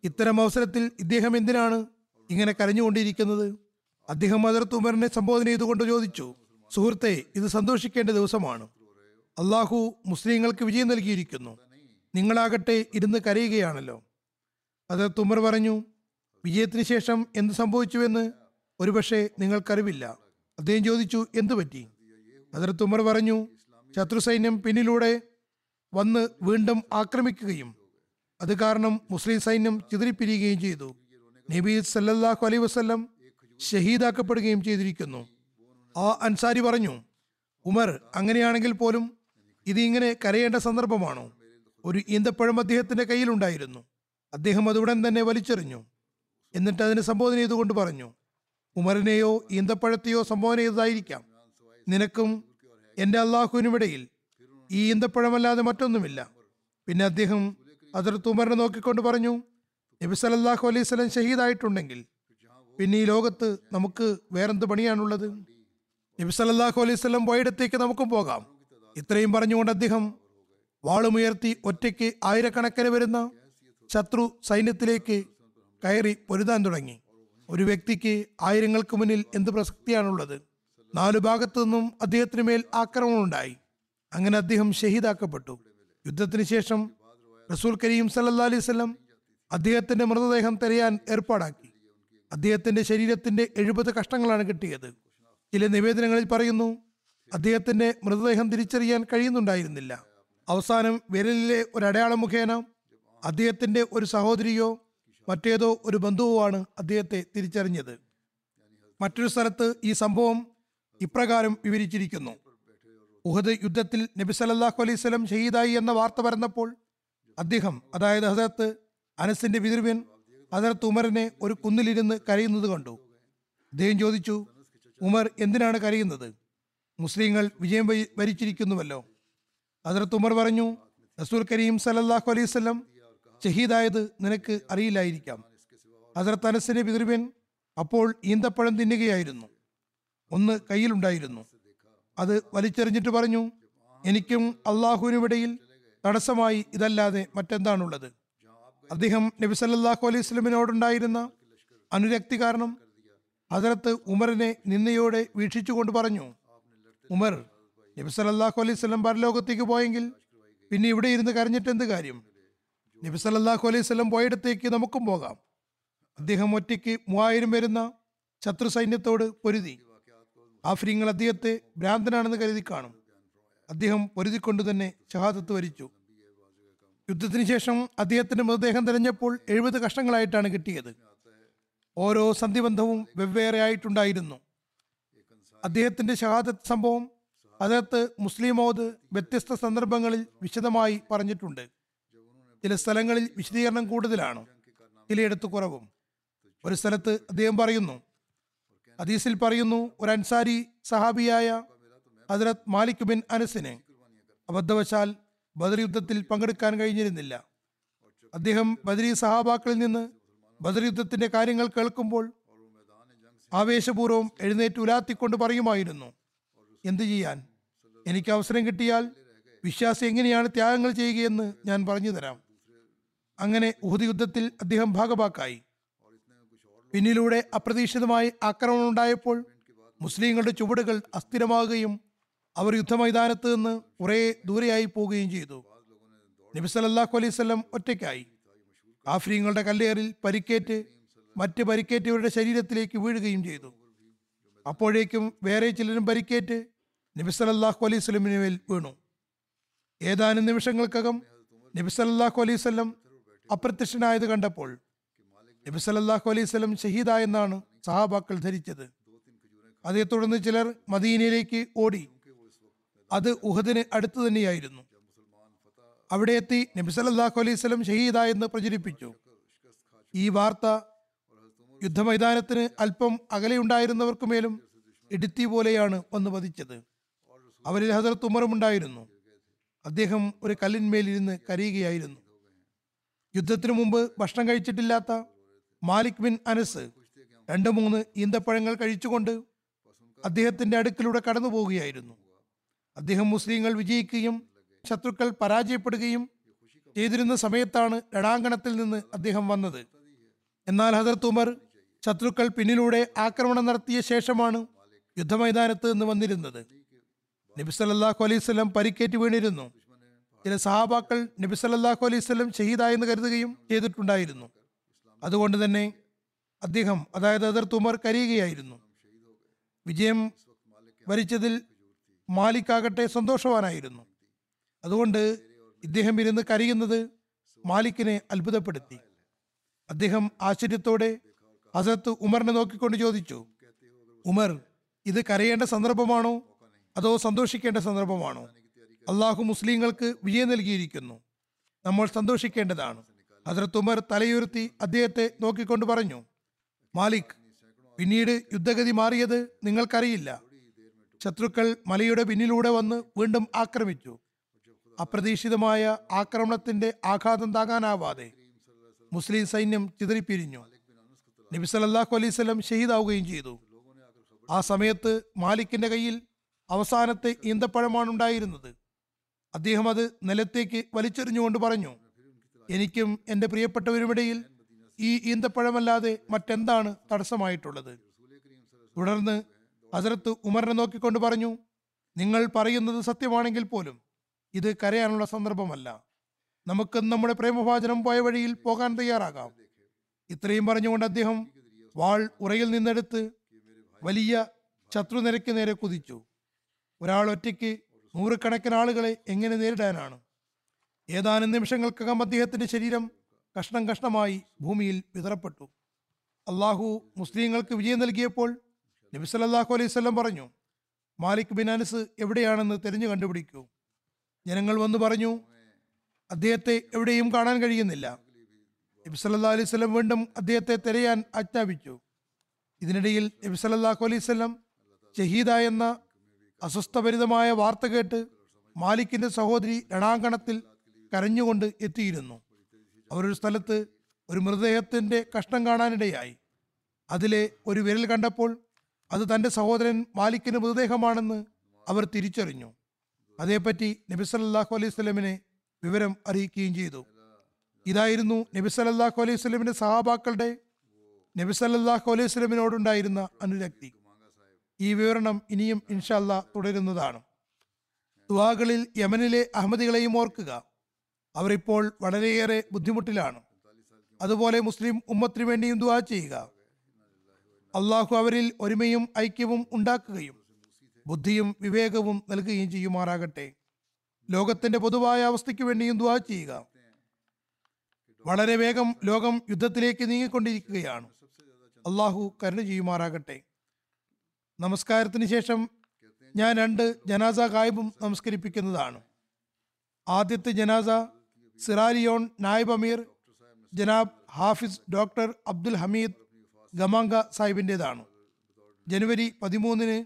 ഇത്തരം അവസരത്തിൽ ഇദ്ദേഹം എന്തിനാണ് ഇങ്ങനെ കരഞ്ഞുകൊണ്ടിരിക്കുന്നത്? അദ്ദേഹം അതിർത്ത് ഉമറിനെ സംബോധന ചെയ്തുകൊണ്ട് ചോദിച്ചു സുഹൃത്തെ ഇത് സന്തോഷിക്കേണ്ട ദിവസമാണ്. അള്ളാഹു മുസ്ലിങ്ങൾക്ക് വിജയം നൽകിയിരിക്കുന്നു. നിങ്ങളാകട്ടെ ഇരുന്ന് കരയുകയാണല്ലോ. അതിർത്ത് ഉമർ പറഞ്ഞു വിജയത്തിന് ശേഷം എന്ത് സംഭവിച്ചുവെന്ന് ഒരുപക്ഷെ നിങ്ങൾക്കറിവില്ല. അദ്ദേഹം ചോദിച്ചു എന്തു പറ്റി? അതിർത്ത് ഉമർ പറഞ്ഞു ശത്രു സൈന്യം പിന്നിലൂടെ വന്ന് വീണ്ടും ആക്രമിക്കുകയും അത് കാരണം മുസ്ലിം സൈന്യം ചിതറിപ്പിരിയുകയും ചെയ്തു. നബി സല്ലാഹു അലൈഹി വസല്ലം ഷഹീദാക്കപ്പെടുകയും ചെയ്തിരിക്കുന്നു. ആ അൻസാരി പറഞ്ഞു ഉമർ അങ്ങനെയാണെങ്കിൽ പോലും ഇത് ഇങ്ങനെ കരയേണ്ട സന്ദർഭമാണോ? ഒരു ഈന്തപ്പഴം അദ്ദേഹത്തിന്റെ കയ്യിലുണ്ടായിരുന്നു. അദ്ദേഹം അത് ഉടൻ തന്നെ വലിച്ചെറിഞ്ഞു. എന്നിട്ട് അതിനെ സംബോധന ചെയ്തുകൊണ്ട് പറഞ്ഞു ഉമറിനെയോ ഈന്തപ്പഴത്തെയോ സംബോധന ചെയ്തതായിരിക്കാം. നിനക്കും എന്റെ അള്ളാഹുവിനുമിടയിൽ ഈ ഈന്തപ്പഴമല്ലാതെ മറ്റൊന്നുമില്ല. പിന്നെ അദ്ദേഹം അതിർത്ത് ഉമറിനെ നോക്കിക്കൊണ്ട് പറഞ്ഞു നബി സല്ലല്ലാഹു അലൈഹി സ്വലം ഷഹീദായിട്ടുണ്ടെങ്കിൽ പിന്നെ ഈ ലോകത്ത് നമുക്ക് വേറെന്ത് പണിയാണുള്ളത്? നബി സല്ലാഹു അലൈഹി സ്വലം പോയിടത്തേക്ക് നമുക്കും പോകാം. ഇത്രയും പറഞ്ഞുകൊണ്ട് അദ്ദേഹം വാളുമുയർത്തി ഒറ്റയ്ക്ക് ആയിരക്കണക്കിന് വരുന്ന ശത്രു സൈന്യത്തിലേക്ക് കയറി പൊരുതാൻ തുടങ്ങി. ഒരു വ്യക്തിക്ക് ആയിരങ്ങൾക്ക് മുന്നിൽ എന്ത് പ്രസക്തിയാണുള്ളത്? നാലു ഭാഗത്തു നിന്നും അദ്ദേഹത്തിന് മേൽ ആക്രമണമുണ്ടായി അങ്ങനെ അദ്ദേഹം ഷഹീദാക്കപ്പെട്ടു. യുദ്ധത്തിന് ശേഷം റസൂൽ കരീം സല്ലാ അലൈഹി വസല്ലം അദ്ദേഹത്തിന്റെ മൃതദേഹം തെരയാൻ ഏർപ്പാടാക്കി. അദ്ദേഹത്തിന്റെ ശരീരത്തിന്റെ എഴുപത് കഷ്ടങ്ങളാണ് കിട്ടിയത്. ചില നിവേദനങ്ങളിൽ പറയുന്നു അദ്ദേഹത്തിന്റെ മൃതദേഹം തിരിച്ചറിയാൻ കഴിയുന്നുണ്ടായിരുന്നില്ല. അവസാനം വിരലിലെ ഒരു അടയാളം മുഖേന അദ്ദേഹത്തിന്റെ ഒരു സഹോദരിയോ മറ്റേതോ ഒരു ബന്ധുവോ ആണ് അദ്ദേഹത്തെ തിരിച്ചറിഞ്ഞത്. മറ്റൊരു സ്ഥലത്ത് ഈ സംഭവം ഇപ്രകാരം വിവരിച്ചിരിക്കുന്നു. ഉഹദ് യുദ്ധത്തിൽ നബി സല്ലല്ലാഹു അലൈഹി സ്വലം ഷഹീദായി എന്ന വാർത്ത പരന്നപ്പോൾ അദ്ദേഹം അതായത് ഹസരത്ത് അനസിന്റെ പിതൃവ്യൻ ഹസരത്ത് ഉമറിനെ ഒരു കുന്നിലിരുന്ന് കരയുന്നത് കണ്ടു. അദ്ദേഹം ചോദിച്ചു ഉമർ എന്തിനാണ് കരയുന്നത്? മുസ്ലിങ്ങൾ വിജയം വരി- വരിച്ചിരിക്കുന്നുവല്ലോ. ഹസരത്ത് ഉമർ പറഞ്ഞു റസൂൽ കരീം സലല്ലാഹു അലൈഹി വസല്ലം ഷഹീദായത് നിനക്ക് അറിയില്ലായിരിക്കാം. അതിർത്ത് അനസിന്റെ പിതൃവൻ അപ്പോൾ ഈന്തപ്പഴം തിന്നുകയായിരുന്നു. ഒന്ന് കയ്യിലുണ്ടായിരുന്നു. അത് വലിച്ചെറിഞ്ഞിട്ട് പറഞ്ഞു എനിക്കും അള്ളാഹുവിനുമിടയിൽ തടസ്സമായി ഇതല്ലാതെ മറ്റെന്താണുള്ളത്? അദ്ദേഹം നബി സല്ലല്ലാഹു അലൈഹി സ്വലമിനോടുണ്ടായിരുന്ന അനുരക്തി കാരണം അതിലത്ത് ഉമറിനെ നിന്നയോടെ വീക്ഷിച്ചുകൊണ്ട് പറഞ്ഞു ഉമർ നബി സല്ലല്ലാഹു അലൈഹി സ്വലം പരലോകത്തേക്ക് പോയെങ്കിൽ പിന്നെ ഇവിടെ ഇരുന്ന് കരഞ്ഞിട്ട് എന്ത് കാര്യം? നബി സല്ലല്ലാഹു അലൈഹി സ്വലം പോയിടത്തേക്ക് നമുക്കും പോകാം. അദ്ദേഹം ഒറ്റയ്ക്ക് മൂവായിരം വരുന്ന ശത്രു സൈന്യത്തോട് പൊരുതി. ആഫ്രിങ്ങൾ അദ്ദേഹത്തെ ഭ്രാന്തനാണെന്ന് കരുതി കാണും. അദ്ദേഹം പൊരുതിക്കൊണ്ട് തന്നെ ഷഹാദത്ത് വരിച്ചു. യുദ്ധത്തിന് ശേഷം അദ്ദേഹത്തിന്റെ മൃതദേഹം തെരഞ്ഞപ്പോൾ എഴുപത് കഷ്ണങ്ങളായിട്ടാണ് കിട്ടിയത്. ഓരോ സന്ധിബന്ധവും വെവ്വേറെ ആയിട്ടുണ്ടായിരുന്നു. അദ്ദേഹത്തിന്റെ ഷഹാദത്ത് സംഭവം അതിനകത്ത് മുസ്ലിം മൗദ് വ്യത്യസ്ത സന്ദർഭങ്ങളിൽ വിശദമായി പറഞ്ഞിട്ടുണ്ട്. ചില സ്ഥലങ്ങളിൽ വിശദീകരണം കൂടുതലാണ് ചിലയിടത്ത് കുറവും. ഒരു സ്ഥലത്ത് അദ്ദേഹം പറയുന്നു ഹദീസിൽ പറയുന്നു ഒരു അൻസാരി സഹാബിയായ ഹജറത് മാലിക് ബിൻ അനസിന് അബദ്ധവശാൽ ബദർ യുദ്ധത്തിൽ പങ്കെടുക്കാൻ കഴിഞ്ഞിരുന്നില്ല. അദ്ദേഹം ബദരി സഹാബാക്കളിൽ നിന്ന് ബദർ യുദ്ധത്തിന്റെ കാര്യങ്ങൾ കേൾക്കുമ്പോൾ ആവേശപൂർവം എഴുന്നേറ്റ് ഉലാത്തിക്കൊണ്ട് പറയുമായിരുന്നു എന്തു ചെയ്യാൻ? എനിക്ക് അവസരം കിട്ടിയാൽ വിശ്വാസി എങ്ങനെയാണ് ത്യാഗങ്ങൾ ചെയ്യുകയെന്ന് ഞാൻ പറഞ്ഞു തരാം. അങ്ങനെ ഉഹുദ് യുദ്ധത്തിൽ അദ്ദേഹം ഭാഗഭാക്കായി. പിന്നിലൂടെ അപ്രതീക്ഷിതമായി ആക്രമണം ഉണ്ടായപ്പോൾ മുസ്ലിങ്ങളുടെ ചുവടുകൾ അസ്ഥിരമാകുകയും അവർ യുദ്ധമൈതാനത്ത് നിന്ന് കുറേ ദൂരെയായി പോവുകയും ചെയ്തു. നബി സല്ലല്ലാഹു അലൈഹി വസല്ലം ഒറ്റയ്ക്കായി. ആഫ്രീങ്ങളുടെ കല്ലേറിൽ പരിക്കേറ്റ് മറ്റ് പരിക്കേറ്റവരുടെ ശരീരത്തിലേക്ക് വീഴുകയും ചെയ്തു. അപ്പോഴേക്കും വേറെ ചിലരും പരിക്കേറ്റ് നബി സല്ലല്ലാഹു അലൈഹി സ്വലമിന് മേൽ വീണു. ഏതാനും നിമിഷങ്ങൾക്കകം നബി സല്ലല്ലാഹു അലൈഹി വസല്ലം അപ്രത്യക്ഷനായത് കണ്ടപ്പോൾ നബി സല്ലല്ലാഹു അലൈഹി വസല്ലം ഷഹീദായെന്നാണ് സഹാബാക്കൾ ധരിച്ചത്. അതേ തുടർന്ന് ചിലർ മദീനയിലേക്ക് ഓടി അത് ഉഹദിന് അടുത്ത് തന്നെയായിരുന്നു. അവിടെ എത്തി നബി സല്ലല്ലാഹു അലൈഹി സ്വലം ഷഹീദായെന്ന് പ്രചരിപ്പിച്ചു. ഈ വാർത്ത യുദ്ധമൈതാനത്തിന് അല്പം അകലെയുണ്ടായിരുന്നവർക്ക് മേലും ഇടുത്തി പോലെയാണ് വന്ന് പതിച്ചത്. അവരിൽ ഹസരത്ത് ഉമറും ഉണ്ടായിരുന്നു. അദ്ദേഹം ഒരു കല്ലിന്മേലിരുന്ന് കരയുകയായിരുന്നു. യുദ്ധത്തിനു മുമ്പ് ഭക്ഷണം കഴിച്ചിട്ടില്ലാത്ത മാലിക് ബിൻ അനസ് രണ്ട് മൂന്ന് ഈന്തപ്പഴങ്ങൾ കഴിച്ചുകൊണ്ട് അദ്ദേഹത്തിന്റെ അടുക്കിലൂടെ കടന്നു പോവുകയായിരുന്നു അദ്ദേഹം മുസ്ലിങ്ങൾ വിജയിക്കുകയും ശത്രുക്കൾ പരാജയപ്പെടുകയും ചെയ്തിരുന്ന സമയത്താണ് രണാങ്കണത്തിൽ നിന്ന് അദ്ദേഹം വന്നത്. എന്നാൽ ഹസരത്ത് ഉമർ ശത്രുക്കൾ പിന്നിലൂടെ ആക്രമണം നടത്തിയ ശേഷമാണ് യുദ്ധമൈതാനത്ത് നിന്ന് വന്നിരുന്നത്. നബി സല്ലല്ലാഹു അലൈഹി പരിക്കേറ്റ് വീണിരുന്നു. ചില സഹാബാക്കൾ നബി സല്ലല്ലാഹു അലൈഹി ഷഹീദായെന്ന് കരുതുകയും ചെയ്തിട്ടുണ്ടായിരുന്നു. അതുകൊണ്ട് തന്നെ അദ്ദേഹം അതായത് അതിർത്ത് ഉമർ കരയുകയായിരുന്നു. വിജയം വരിച്ചതിൽ മാലിക്കാകട്ടെ സന്തോഷവാനായിരുന്നു. അതുകൊണ്ട് ഇദ്ദേഹം ഇരുന്ന് കരയുന്നത് മാലിക്കിനെ അത്ഭുതപ്പെടുത്തി. അദ്ദേഹം ആശ്ചര്യത്തോടെ ഹസരത്ത് ഉമറിനെ നോക്കിക്കൊണ്ട് ചോദിച്ചു ഉമർ ഇത് കരയേണ്ട സന്ദർഭമാണോ? അതോ സന്തോഷിക്കേണ്ട സന്ദർഭമാണോ? അള്ളാഹു മുസ്ലിങ്ങൾക്ക് വിജയം നൽകിയിരിക്കുന്നു. നമ്മൾ സന്തോഷിക്കേണ്ടതാണ്. ഹസരത്ത് ഉമർ തലയുയർത്തി അദ്ദേഹത്തെ നോക്കിക്കൊണ്ട് പറഞ്ഞു മാലിക് പിന്നീട് യുദ്ധഗതി മാറിയത് നിങ്ങൾക്കറിയില്ല. ശത്രുക്കൾ മലയുടെ പിന്നിലൂടെ വന്ന് വീണ്ടും ആക്രമിച്ചു. അപ്രതീക്ഷിതമായ ആക്രമണത്തിന്റെ ആഘാതം താങ്ങാനാവാതെ മുസ്ലിം സൈന്യം ചിതറിപ്പിരിഞ്ഞു. നബി സല്ലല്ലാഹു അലൈഹി ഷഹീദാവുകയും ചെയ്തു. ആ സമയത്ത് മാലിക്കിന്റെ കയ്യിൽ അവസാനത്തെ ഈന്തപ്പഴമാണ് ഉണ്ടായിരുന്നത് അദ്ദേഹം അത് നിലത്തേക്ക് വലിച്ചെറിഞ്ഞുകൊണ്ട് പറഞ്ഞു എനിക്കും എന്റെ പ്രിയപ്പെട്ടവരുമിടയിൽ ഈ ഈന്തപ്പഴമല്ലാതെ മറ്റെന്താണ് തടസ്സമായിട്ടുള്ളത്? തുടർന്ന് ഹസരത്ത് ഉമറിനെ നോക്കിക്കൊണ്ട് പറഞ്ഞു നിങ്ങൾ പറയുന്നത് സത്യമാണെങ്കിൽ പോലും ഇത് കരയാനുള്ള സന്ദർഭമല്ല. നമുക്ക് നമ്മുടെ പ്രേമഭാചനം പോയ വഴിയിൽ പോകാൻ തയ്യാറാകാം. ഇത്രയും പറഞ്ഞുകൊണ്ട് അദ്ദേഹം വാൾ ഉറയിൽ നിന്നെടുത്ത് വലിയ ശത്രുനിരയ്ക്ക് നേരെ കുതിച്ചു. ഒരാൾ ഒറ്റയ്ക്ക് നൂറുകണക്കിന് ആളുകളെ എങ്ങനെ നേരിടാനാണ്? ഏതാനും നിമിഷങ്ങൾക്കകം അദ്ദേഹത്തിന്റെ ശരീരം കഷ്ണം കഷ്ണമായി ഭൂമിയിൽ വിതറപ്പെട്ടു. അള്ളാഹു മുസ്ലിങ്ങൾക്ക് വിജയം നൽകിയപ്പോൾ നബി സല്ലല്ലാഹു അലൈഹി വസല്ലം പറഞ്ഞു മാലിക് ബിൻ അനസ് എവിടെയാണെന്ന് തിരഞ്ഞു കണ്ടുപിടിക്കൂ. ജനങ്ങൾ വന്ന് പറഞ്ഞു അദ്ദേഹത്തെ എവിടെയും കാണാൻ കഴിയുന്നില്ല. നബി സല്ലല്ലാഹു അലൈഹി വസല്ലം വീണ്ടും അദ്ദേഹത്തെ തിരയാൻ ആജ്ഞാപിച്ചു. ഇതിനിടയിൽ നബി സല്ലല്ലാഹു അലൈഹി ഷഹീദ എന്ന അസ്വസ്ഥഭരിതമായ വാർത്ത കേട്ട് മാലിക്കിന്റെ സഹോദരി രണാങ്കണത്തിൽ കരഞ്ഞുകൊണ്ട് എത്തിയിരുന്നു. അവരൊരു സ്ഥലത്ത് ഒരു മൃതദേഹത്തിന്റെ കഷ്ണം കാണാനിടയായി. അതിലെ ഒരു വിരൽ കണ്ടപ്പോൾ അത് തന്റെ സഹോദരൻ മാലിക്കിന്റെ മൃതദേഹമാണെന്ന് അവർ തിരിച്ചറിഞ്ഞു. അതേപ്പറ്റി നബി സല്ലാഹു അലൈഹി സ്വലമിനെ വിവരം അറിയിക്കുകയും ചെയ്തു. ഇതായിരുന്നു നബി സല്ലല്ലാഹു അലൈഹി സ്വലമിന്റെ സഹാബാക്കളുടെ നബി സല്ലല്ലാഹു അലൈഹി സ്വലമിനോടുണ്ടായിരുന്ന അനുരക്തി. ഈ വിവരണം ഇനിയും ഇൻഷല്ല തുടരുന്നതാണ്. ദുവാകളിൽ യമനിലെ അഹമ്മദികളെയും ഓർക്കുക. അവരിപ്പോൾ വളരെയേറെ ബുദ്ധിമുട്ടിലാണ്. അതുപോലെ മുസ്ലിം ഉമ്മത്തിനു വേണ്ടിയും ദുവാ ചെയ്യുക. അള്ളാഹു അവരിൽ ഒരുമയും ഐക്യവും ഉണ്ടാക്കുകയും ബുദ്ധിയും വിവേകവും നൽകുകയും ചെയ്യുമാറാകട്ടെ. ലോകത്തിന്റെ പൊതുവായ അവസ്ഥയ്ക്ക് വേണ്ടിയും ദ്വാ ചെയ്യുക. വളരെ വേഗം ലോകം യുദ്ധത്തിലേക്ക് നീങ്ങിക്കൊണ്ടിരിക്കുകയാണ്. അള്ളാഹു കരുണ ചെയ്യുമാറാകട്ടെ. നമസ്കാരത്തിന് ശേഷം ഞാൻ രണ്ട് ജനാസ ഗായബും നമസ്കരിപ്പിക്കുന്നതാണ്. ആദ്യത്തെ ജനാസ സിറാലിയോൺ നായബ് അമീർ ജനാബ് ഹാഫിസ് ഡോക്ടർ അബ്ദുൽ ഹമീദ് ഗമാങ്ക സാഹിബിന്റെതാണ് ജനുവരി പതിമൂന്നിന്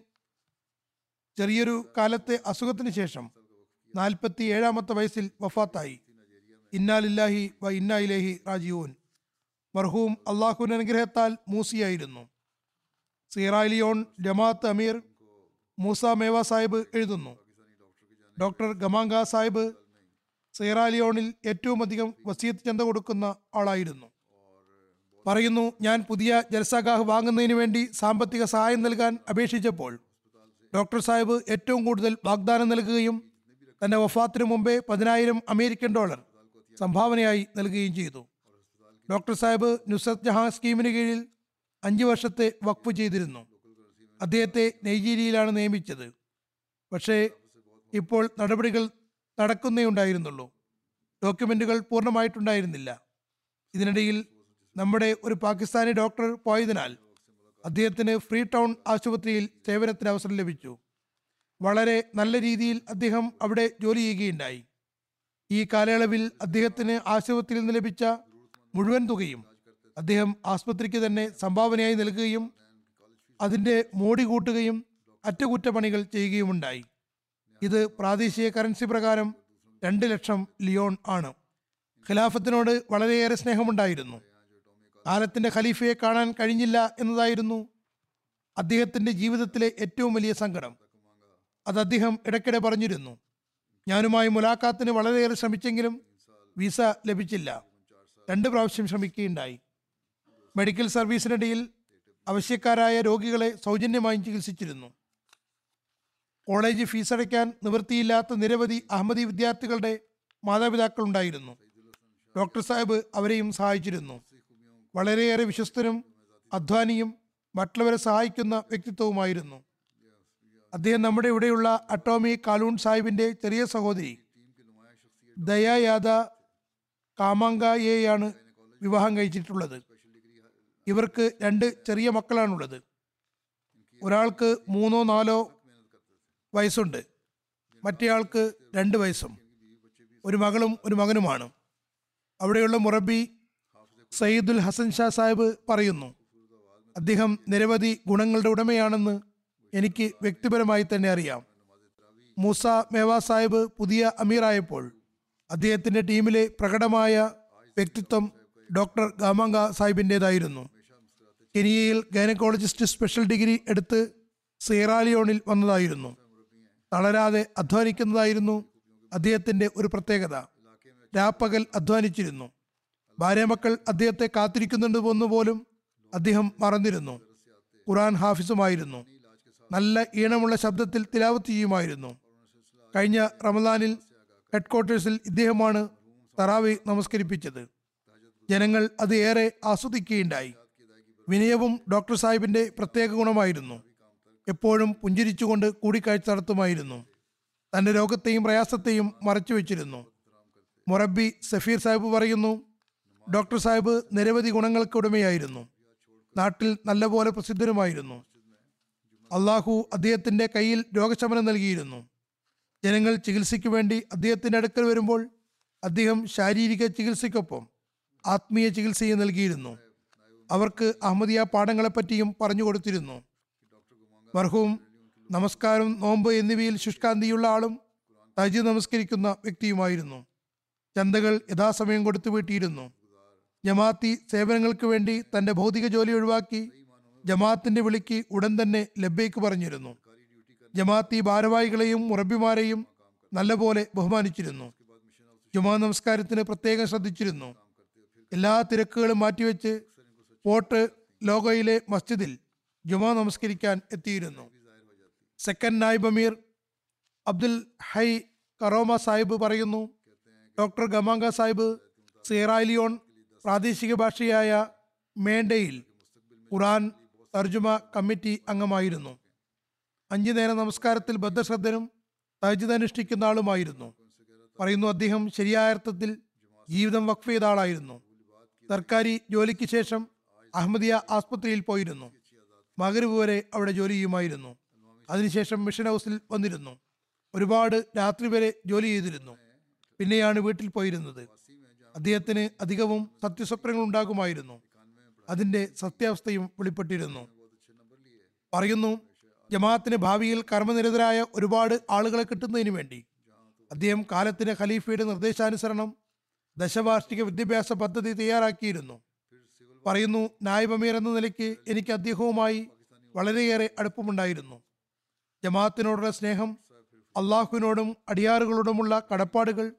ചെറിയൊരു കാലത്തെ അസുഖത്തിന് ശേഷം നാൽപ്പത്തി ഏഴാമത്തെ വയസ്സിൽ വഫാത്തായി. ഇന്നാലില്ലാഹി വ ഇന്നാ ഇലേഹി മർഹൂം അള്ളാഹുവിന്റെ അനുഗ്രഹത്താൽ മൂസിയായിരുന്നു. സീറാലിയോൺ ജമാഅത്ത് അമീർ മൂസ മേവ സാഹിബ് എഴുതുന്നു. ഡോക്ടർ ഗമാങ്ക സാഹിബ് സീറാലിയോണിൽ ഏറ്റവും അധികം വസീത്ത് ചന്ത കൊടുക്കുന്ന ആളായിരുന്നു. പറയുന്നു ഞാൻ പുതിയ ജലസാഗാഹ് വാങ്ങുന്നതിന് വേണ്ടി സാമ്പത്തിക സഹായം നൽകാൻ അപേക്ഷിച്ചപ്പോൾ ഡോക്ടർ സാഹിബ് ഏറ്റവും കൂടുതൽ വാഗ്ദാനം നൽകുകയും തന്റെ വഫാത്തിനു മുമ്പേ പതിനായിരം അമേരിക്കൻ ഡോളർ സംഭാവനയായി നൽകുകയും ചെയ്തു. ഡോക്ടർ സാഹിബ് നുസത് ജഹാൻ സ്കീമിന് കീഴിൽ അഞ്ച് വർഷത്തെ വഖഫ് ചെയ്തിരുന്നു. അദ്ദേഹത്തെ നൈജീരിയയിലാണ് നിയമിച്ചത്. പക്ഷേ ഇപ്പോൾ നടപടികൾ നടക്കുന്നേ ഉണ്ടായിരുന്നുള്ളൂ. ഡോക്യുമെന്റുകൾ പൂർണമായിട്ടുണ്ടായിരുന്നില്ല. ഇതിനിടയിൽ നമ്മുടെ ഒരു പാകിസ്ഥാനി ഡോക്ടർ പോയതിനാൽ അദ്ദേഹത്തിന് ഫ്രീ ടൗൺ ആശുപത്രിയിൽ സേവനത്തിന് അവസരം ലഭിച്ചു. വളരെ നല്ല രീതിയിൽ അദ്ദേഹം അവിടെ ജോലി ചെയ്യുകയുണ്ടായി. ഈ കാലയളവിൽ അദ്ദേഹത്തിന് ആശുപത്രിയിൽ നിന്ന് ലഭിച്ച മുഴുവൻ തുകയും അദ്ദേഹം ആസ്പത്രിക്ക് തന്നെ സംഭാവനയായി നൽകുകയും അതിന്റെ മോടി കൂട്ടുകയും അറ്റകുറ്റപ്പണികൾ ചെയ്യുകയുമുണ്ടായി. ഇത് പ്രാദേശിക കറൻസി പ്രകാരം രണ്ട് ലക്ഷം ലിയോൺ ആണ്. ഖിലാഫത്തിനോട് വളരെയേറെ സ്നേഹമുണ്ടായിരുന്നു. കാലത്തിന്റെ ഖലീഫയെ കാണാൻ കഴിഞ്ഞില്ല എന്നതായിരുന്നു അദ്ദേഹത്തിന്റെ ജീവിതത്തിലെ ഏറ്റവും വലിയ സങ്കടം. അത് അദ്ദേഹം ഇടയ്ക്കിടെ പറഞ്ഞിരുന്നു ഞാനുമായി മുലാഖാത്തിന് വളരെയേറെ ശ്രമിച്ചെങ്കിലും വിസ ലഭിച്ചില്ല. രണ്ട് പ്രാവശ്യം ശ്രമിക്കുകയുണ്ടായി. മെഡിക്കൽ സർവീസിനിടയിൽ ആവശ്യക്കാരായ രോഗികളെ സൗജന്യമായും ചികിത്സിച്ചിരുന്നു. കോളേജ് ഫീസ് അടയ്ക്കാൻ നിവൃത്തിയില്ലാത്ത നിരവധി അഹമ്മദി വിദ്യാർത്ഥികളുടെ മാതാപിതാക്കൾ ഉണ്ടായിരുന്നു ഡോക്ടർ സാഹിബ് അവരെയും സഹായിച്ചിരുന്നു. വളരെയേറെ വിശ്വസ്തനും അധ്വാനിയും മറ്റുള്ളവരെ സഹായിക്കുന്ന വ്യക്തിത്വവുമായിരുന്നു. അദ്ദേഹം നമ്മുടെ ഇവിടെയുള്ള അട്ടോമി കാലൂൺ സാഹിബിന്റെ ചെറിയ സഹോദരി ദയായാദ കാമാങ്കയെയാണ് വിവാഹം കഴിച്ചിട്ടുള്ളത്. ഇവർക്ക് രണ്ട് ചെറിയ മക്കളാണുള്ളത്. ഒരാൾക്ക് മൂന്നോ നാലോ വയസ്സുണ്ട്. മറ്റേയാൾക്ക് രണ്ട് വയസ്സും. ഒരു മകളും ഒരു മകനുമാണ്. അവിടെയുള്ള മുറബി സയ്യിദുൽ ഹസൻ ഷാ സാഹിബ് പറയുന്നു. അദ്ദേഹം നിരവധി ഗുണങ്ങളുടെ ഉടമയാണെന്ന് എനിക്ക് വ്യക്തിപരമായി തന്നെ അറിയാം. മൂസ മേവാ സാഹിബ് പുതിയ അമീറായപ്പോൾ അദ്ദേഹത്തിന്റെ ടീമിലെ പ്രകടമായ വ്യക്തിത്വം ഡോക്ടർ ഗാമങ്ക സാഹിബിന്റേതായിരുന്നു. കെനിയയിൽ ഗൈനക്കോളജിസ്റ്റ് സ്പെഷ്യൽ ഡിഗ്രി എടുത്ത് സീറാലിയോണിൽ വന്നതായിരുന്നു. തളരാതെ അധ്വാനിക്കുന്നതായിരുന്നു അദ്ദേഹത്തിന്റെ ഒരു പ്രത്യേകത. രാപ്പകൽ അധ്വാനിച്ചിരുന്നു. ഭാര്യമക്കൾ അദ്ദേഹത്തെ കാത്തിരിക്കുന്നുണ്ട് എന്ന് പോലും അദ്ദേഹം മറന്നിരുന്നു. ഖുറാൻ ഹാഫിസുമായിരുന്നു. നല്ല ഈണമുള്ള ശബ്ദത്തിൽ തിലാവത്ത് ചെയ്യുമായിരുന്നു. കഴിഞ്ഞ റമദാനിൽ ഹെഡ്ക്വാർട്ടേഴ്സിൽ ഇദ്ദേഹമാണ് തറാവി നമസ്കരിപ്പിച്ചത്. ജനങ്ങൾ അത് ഏറെ ആസ്വദിക്കുകയുണ്ടായി. വിനയവും ഡോക്ടർ സാഹിബിന്റെ പ്രത്യേക ഗുണമായിരുന്നു. എപ്പോഴും പുഞ്ചിരിച്ചുകൊണ്ട് കൂടിക്കാഴ്ച നടത്തുമായിരുന്നു. തന്റെ രോഗത്തെയും പ്രയാസത്തെയും മറച്ചു വെച്ചിരുന്നു മൊറബി സഫീർ സാഹിബ് പറയുന്നു ഡോക്ടർ സാഹിബ് നിരവധി ഗുണങ്ങൾക്ക് ഉടമയായിരുന്നു. നാട്ടിൽ നല്ലപോലെ പ്രസിദ്ധരുമായിരുന്നു. അള്ളാഹു അദ്ദേഹത്തിന്റെ കയ്യിൽ രോഗശമനം നൽകിയിരുന്നു. ജനങ്ങൾ ചികിത്സയ്ക്ക് വേണ്ടി അദ്ദേഹത്തിന്റെ അടുക്കൽ വരുമ്പോൾ അദ്ദേഹം ശാരീരിക ചികിത്സയ്ക്കൊപ്പം ആത്മീയ ചികിത്സയും നൽകിയിരുന്നു. അവർക്ക് അഹമ്മദിയ പാഠങ്ങളെപ്പറ്റിയും പറഞ്ഞു കൊടുത്തിരുന്നു. മർഹൂം നമസ്കാരം നോമ്പ് എന്നിവയിൽ ശുഷ്കാന്തിയുള്ള ആളും തജി നമസ്കരിക്കുന്ന വ്യക്തിയുമായിരുന്നു. ചന്തകൾ യഥാസമയം കൊടുത്തു വീട്ടിയിരുന്നു ജമാഅത്തി സേവനങ്ങൾക്ക് വേണ്ടി തന്റെ ഭൗതിക ജോലി ഒഴിവാക്കി ജമാഅത്തിന്റെ വിളിക്ക് ഉടൻ തന്നെ ലബ്ബേക്ക് പറഞ്ഞിരുന്നു. ജമാഅത്തി ഭാരവാഹികളെയും മുറബിമാരെയും നല്ലപോലെ ബഹുമാനിച്ചിരുന്നു. ജുമാ നമസ്കാരത്തിന് പ്രത്യേകം ശ്രദ്ധിച്ചിരുന്നു. എല്ലാ തിരക്കുകളും മാറ്റിവെച്ച് പോട്ട് ലോഗോയിലെ മസ്ജിദിൽ ജുമാ നമസ്കരിക്കാൻ എത്തിയിരുന്നു. സെക്കൻഡ് നായിബ് അമീർ അബ്ദുൽ ഹൈ കറോമ സാഹിബ് പറയുന്നു. ഡോക്ടർ ഗമാങ്ക സാഹിബ് സീറാലിയോൺ പ്രാദേശിക ഭാഷയായ മേണ്ടയിൽ ഖുറാൻ തർജുമ കമ്മിറ്റി അംഗമായിരുന്നു. അഞ്ചു നേര നമസ്കാരത്തിൽ ബദ്ധശ്രദ്ധനും തജിത് അനുഷ്ഠിക്കുന്ന ആളുമായിരുന്നു. പറയുന്നു അദ്ദേഹം ശരിയായ അർത്ഥത്തിൽ ജീവിതം വഖഫ് ചെയ്ത ആളായിരുന്നു. സർക്കാരി ജോലിക്ക് ശേഷം അഹമ്മദിയ ആസ്പത്രിയിൽ പോയിരുന്നു. മകരവ് വരെ അവിടെ ജോലി ചെയ്യുമായിരുന്നു. അതിനുശേഷം മിഷൻ ഹൗസിൽ വന്നിരുന്നു. ഒരുപാട് രാത്രി വരെ ജോലി ചെയ്തിരുന്നു. പിന്നെയാണ് വീട്ടിൽ പോയിരുന്നത്. അദ്ദേഹത്തിന് അധികവും സത്യസ്വപ്നങ്ങൾ ഉണ്ടാകുമായിരുന്നു. അതിന്റെ സത്യാവസ്ഥയും വെളിപ്പെട്ടിരുന്നു. പറയുന്നു ജമാഅത്തിന് ഭാവിയിൽ കർമ്മനിരതരായ ഒരുപാട് ആളുകളെ കിട്ടുന്നതിന് വേണ്ടി. അദ്ദേഹം കാലത്തിന്റെ ഖലീഫയുടെ നിർദ്ദേശാനുസരണം ദശവാർഷിക വിദ്യാഭ്യാസ പദ്ധതി തയ്യാറാക്കിയിരുന്നു. പറയുന്നു നായബമീർ എന്ന നിലയ്ക്ക് എനിക്ക് അദ്ദേഹവുമായി വളരെയേറെ അടുപ്പമുണ്ടായിരുന്നു. ജമാഅത്തിനോടുള്ള സ്നേഹം അള്ളാഹുവിനോടും അടിയാറുകളോടുമുള്ള കടപ്പാടുകൾ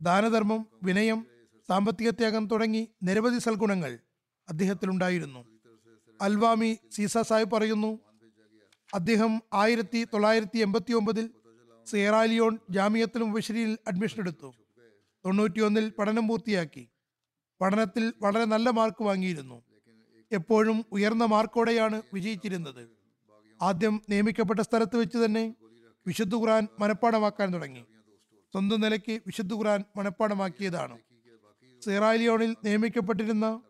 ദാനധർമ്മം വിനയം സാമ്പത്തിക ത്യാഗം തുടങ്ങി നിരവധി സൽഗുണങ്ങൾ അദ്ദേഹത്തിലുണ്ടായിരുന്നു. അൽവാമി സീസ സാഹിബ് പറയുന്നു അദ്ദേഹം ആയിരത്തി തൊള്ളായിരത്തി എൺപത്തി ഒമ്പതിൽ സിയറാലിയോൺ ജാമിയത്തിൽ മുബശ്ശേരിയിൽ അഡ്മിഷൻ എടുത്തു. തൊണ്ണൂറ്റിയൊന്നിൽ പഠനം പൂർത്തിയാക്കി. പഠനത്തിൽ വളരെ നല്ല മാർക്ക് വാങ്ങിയിരുന്നു. എപ്പോഴും ഉയർന്ന മാർക്കോടെയാണ് വിജയിച്ചിരുന്നത്. ആദ്യം നിയമിക്കപ്പെട്ട സ്ഥലത്ത് വെച്ച് തന്നെ വിശുദ്ധ ഖുറാൻ മനഃപ്പാടമാക്കാൻ തുടങ്ങി. സ്വന്തം നിലയ്ക്ക് വിശുദ്ധ ഖുറാൻ മനഃപ്പാടമാക്കിയതാണ് സിറാലിയോണിൽ നിയമിക്കപ്പെട്ടിരുന്ന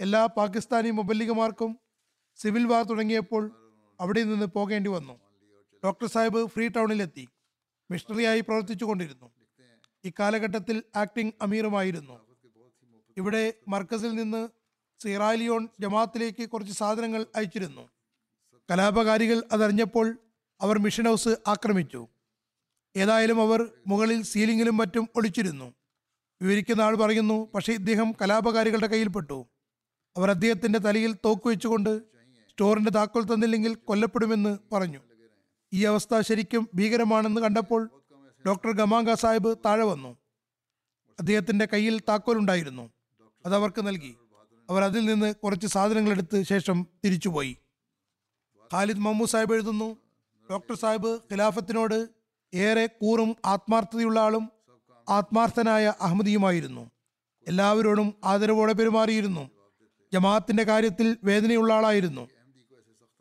എല്ലാ പാകിസ്ഥാനി മുബല്ലിഗമാർക്കും സിവിൽ വാർ തുടങ്ങിയപ്പോൾ അവിടെ നിന്ന് പോകേണ്ടി വന്നു. ഡോക്ടർ സാഹിബ് ഫ്രീ ടൗണിലെത്തി. മിഷണറിയായി പ്രവർത്തിച്ചു കൊണ്ടിരുന്നു. ഇക്കാലഘട്ടത്തിൽ ആക്ടിംഗ് അമീറുമായിരുന്നു. ഇവിടെ മർക്കസിൽ നിന്ന് സിറാലിയോൺ ജമാത്തിലേക്ക് കുറച്ച് സാധനങ്ങൾ അയച്ചിരുന്നു. കലാപകാരികൾ അതറിഞ്ഞപ്പോൾ അവർ മിഷൻ ഹൗസ് ആക്രമിച്ചു. ഏതായാലും അവർ മുകളിൽ സീലിംഗിലും മറ്റും ഒളിച്ചിരുന്നു. വിവരിക്കുന്ന ആൾ പറയുന്നു പക്ഷേ ഇദ്ദേഹം കലാപകാരികളുടെ കയ്യിൽപ്പെട്ടു. അവർ അദ്ദേഹത്തിന്റെ തലയിൽ തോക്ക് വെച്ചുകൊണ്ട് സ്റ്റോറിന്റെ താക്കോൽ തന്നില്ലെങ്കിൽ കൊല്ലപ്പെടുമെന്ന് പറഞ്ഞു. ഈ അവസ്ഥ ശരിക്കും ഭീകരമാണെന്ന് കണ്ടപ്പോൾ ഡോക്ടർ ഗമാങ്ക സാഹിബ് താഴെ വന്നു. അദ്ദേഹത്തിന്റെ കയ്യിൽ താക്കോൽ ഉണ്ടായിരുന്നു അത് അവർക്ക് നൽകി. അവർ അതിൽ നിന്ന് കുറച്ച് സാധനങ്ങൾ എടുത്ത് ശേഷം തിരിച്ചുപോയി. ഖാലിദ് മമ്മു സാഹിബ് എഴുതുന്നു ഡോക്ടർ സാഹിബ് ഖിലാഫത്തിനോട് ഏറെ കൂറും ആത്മാർത്ഥതയുള്ള ആളും ആത്മാർത്ഥനായ അഹമ്മദിയുമായിരുന്നു. എല്ലാവരോടും ആദരവോടെ പെരുമാറിയിരുന്നു. ജമാഅത്തിന്റെ കാര്യത്തിൽ വേദനയുള്ള ആളായിരുന്നു.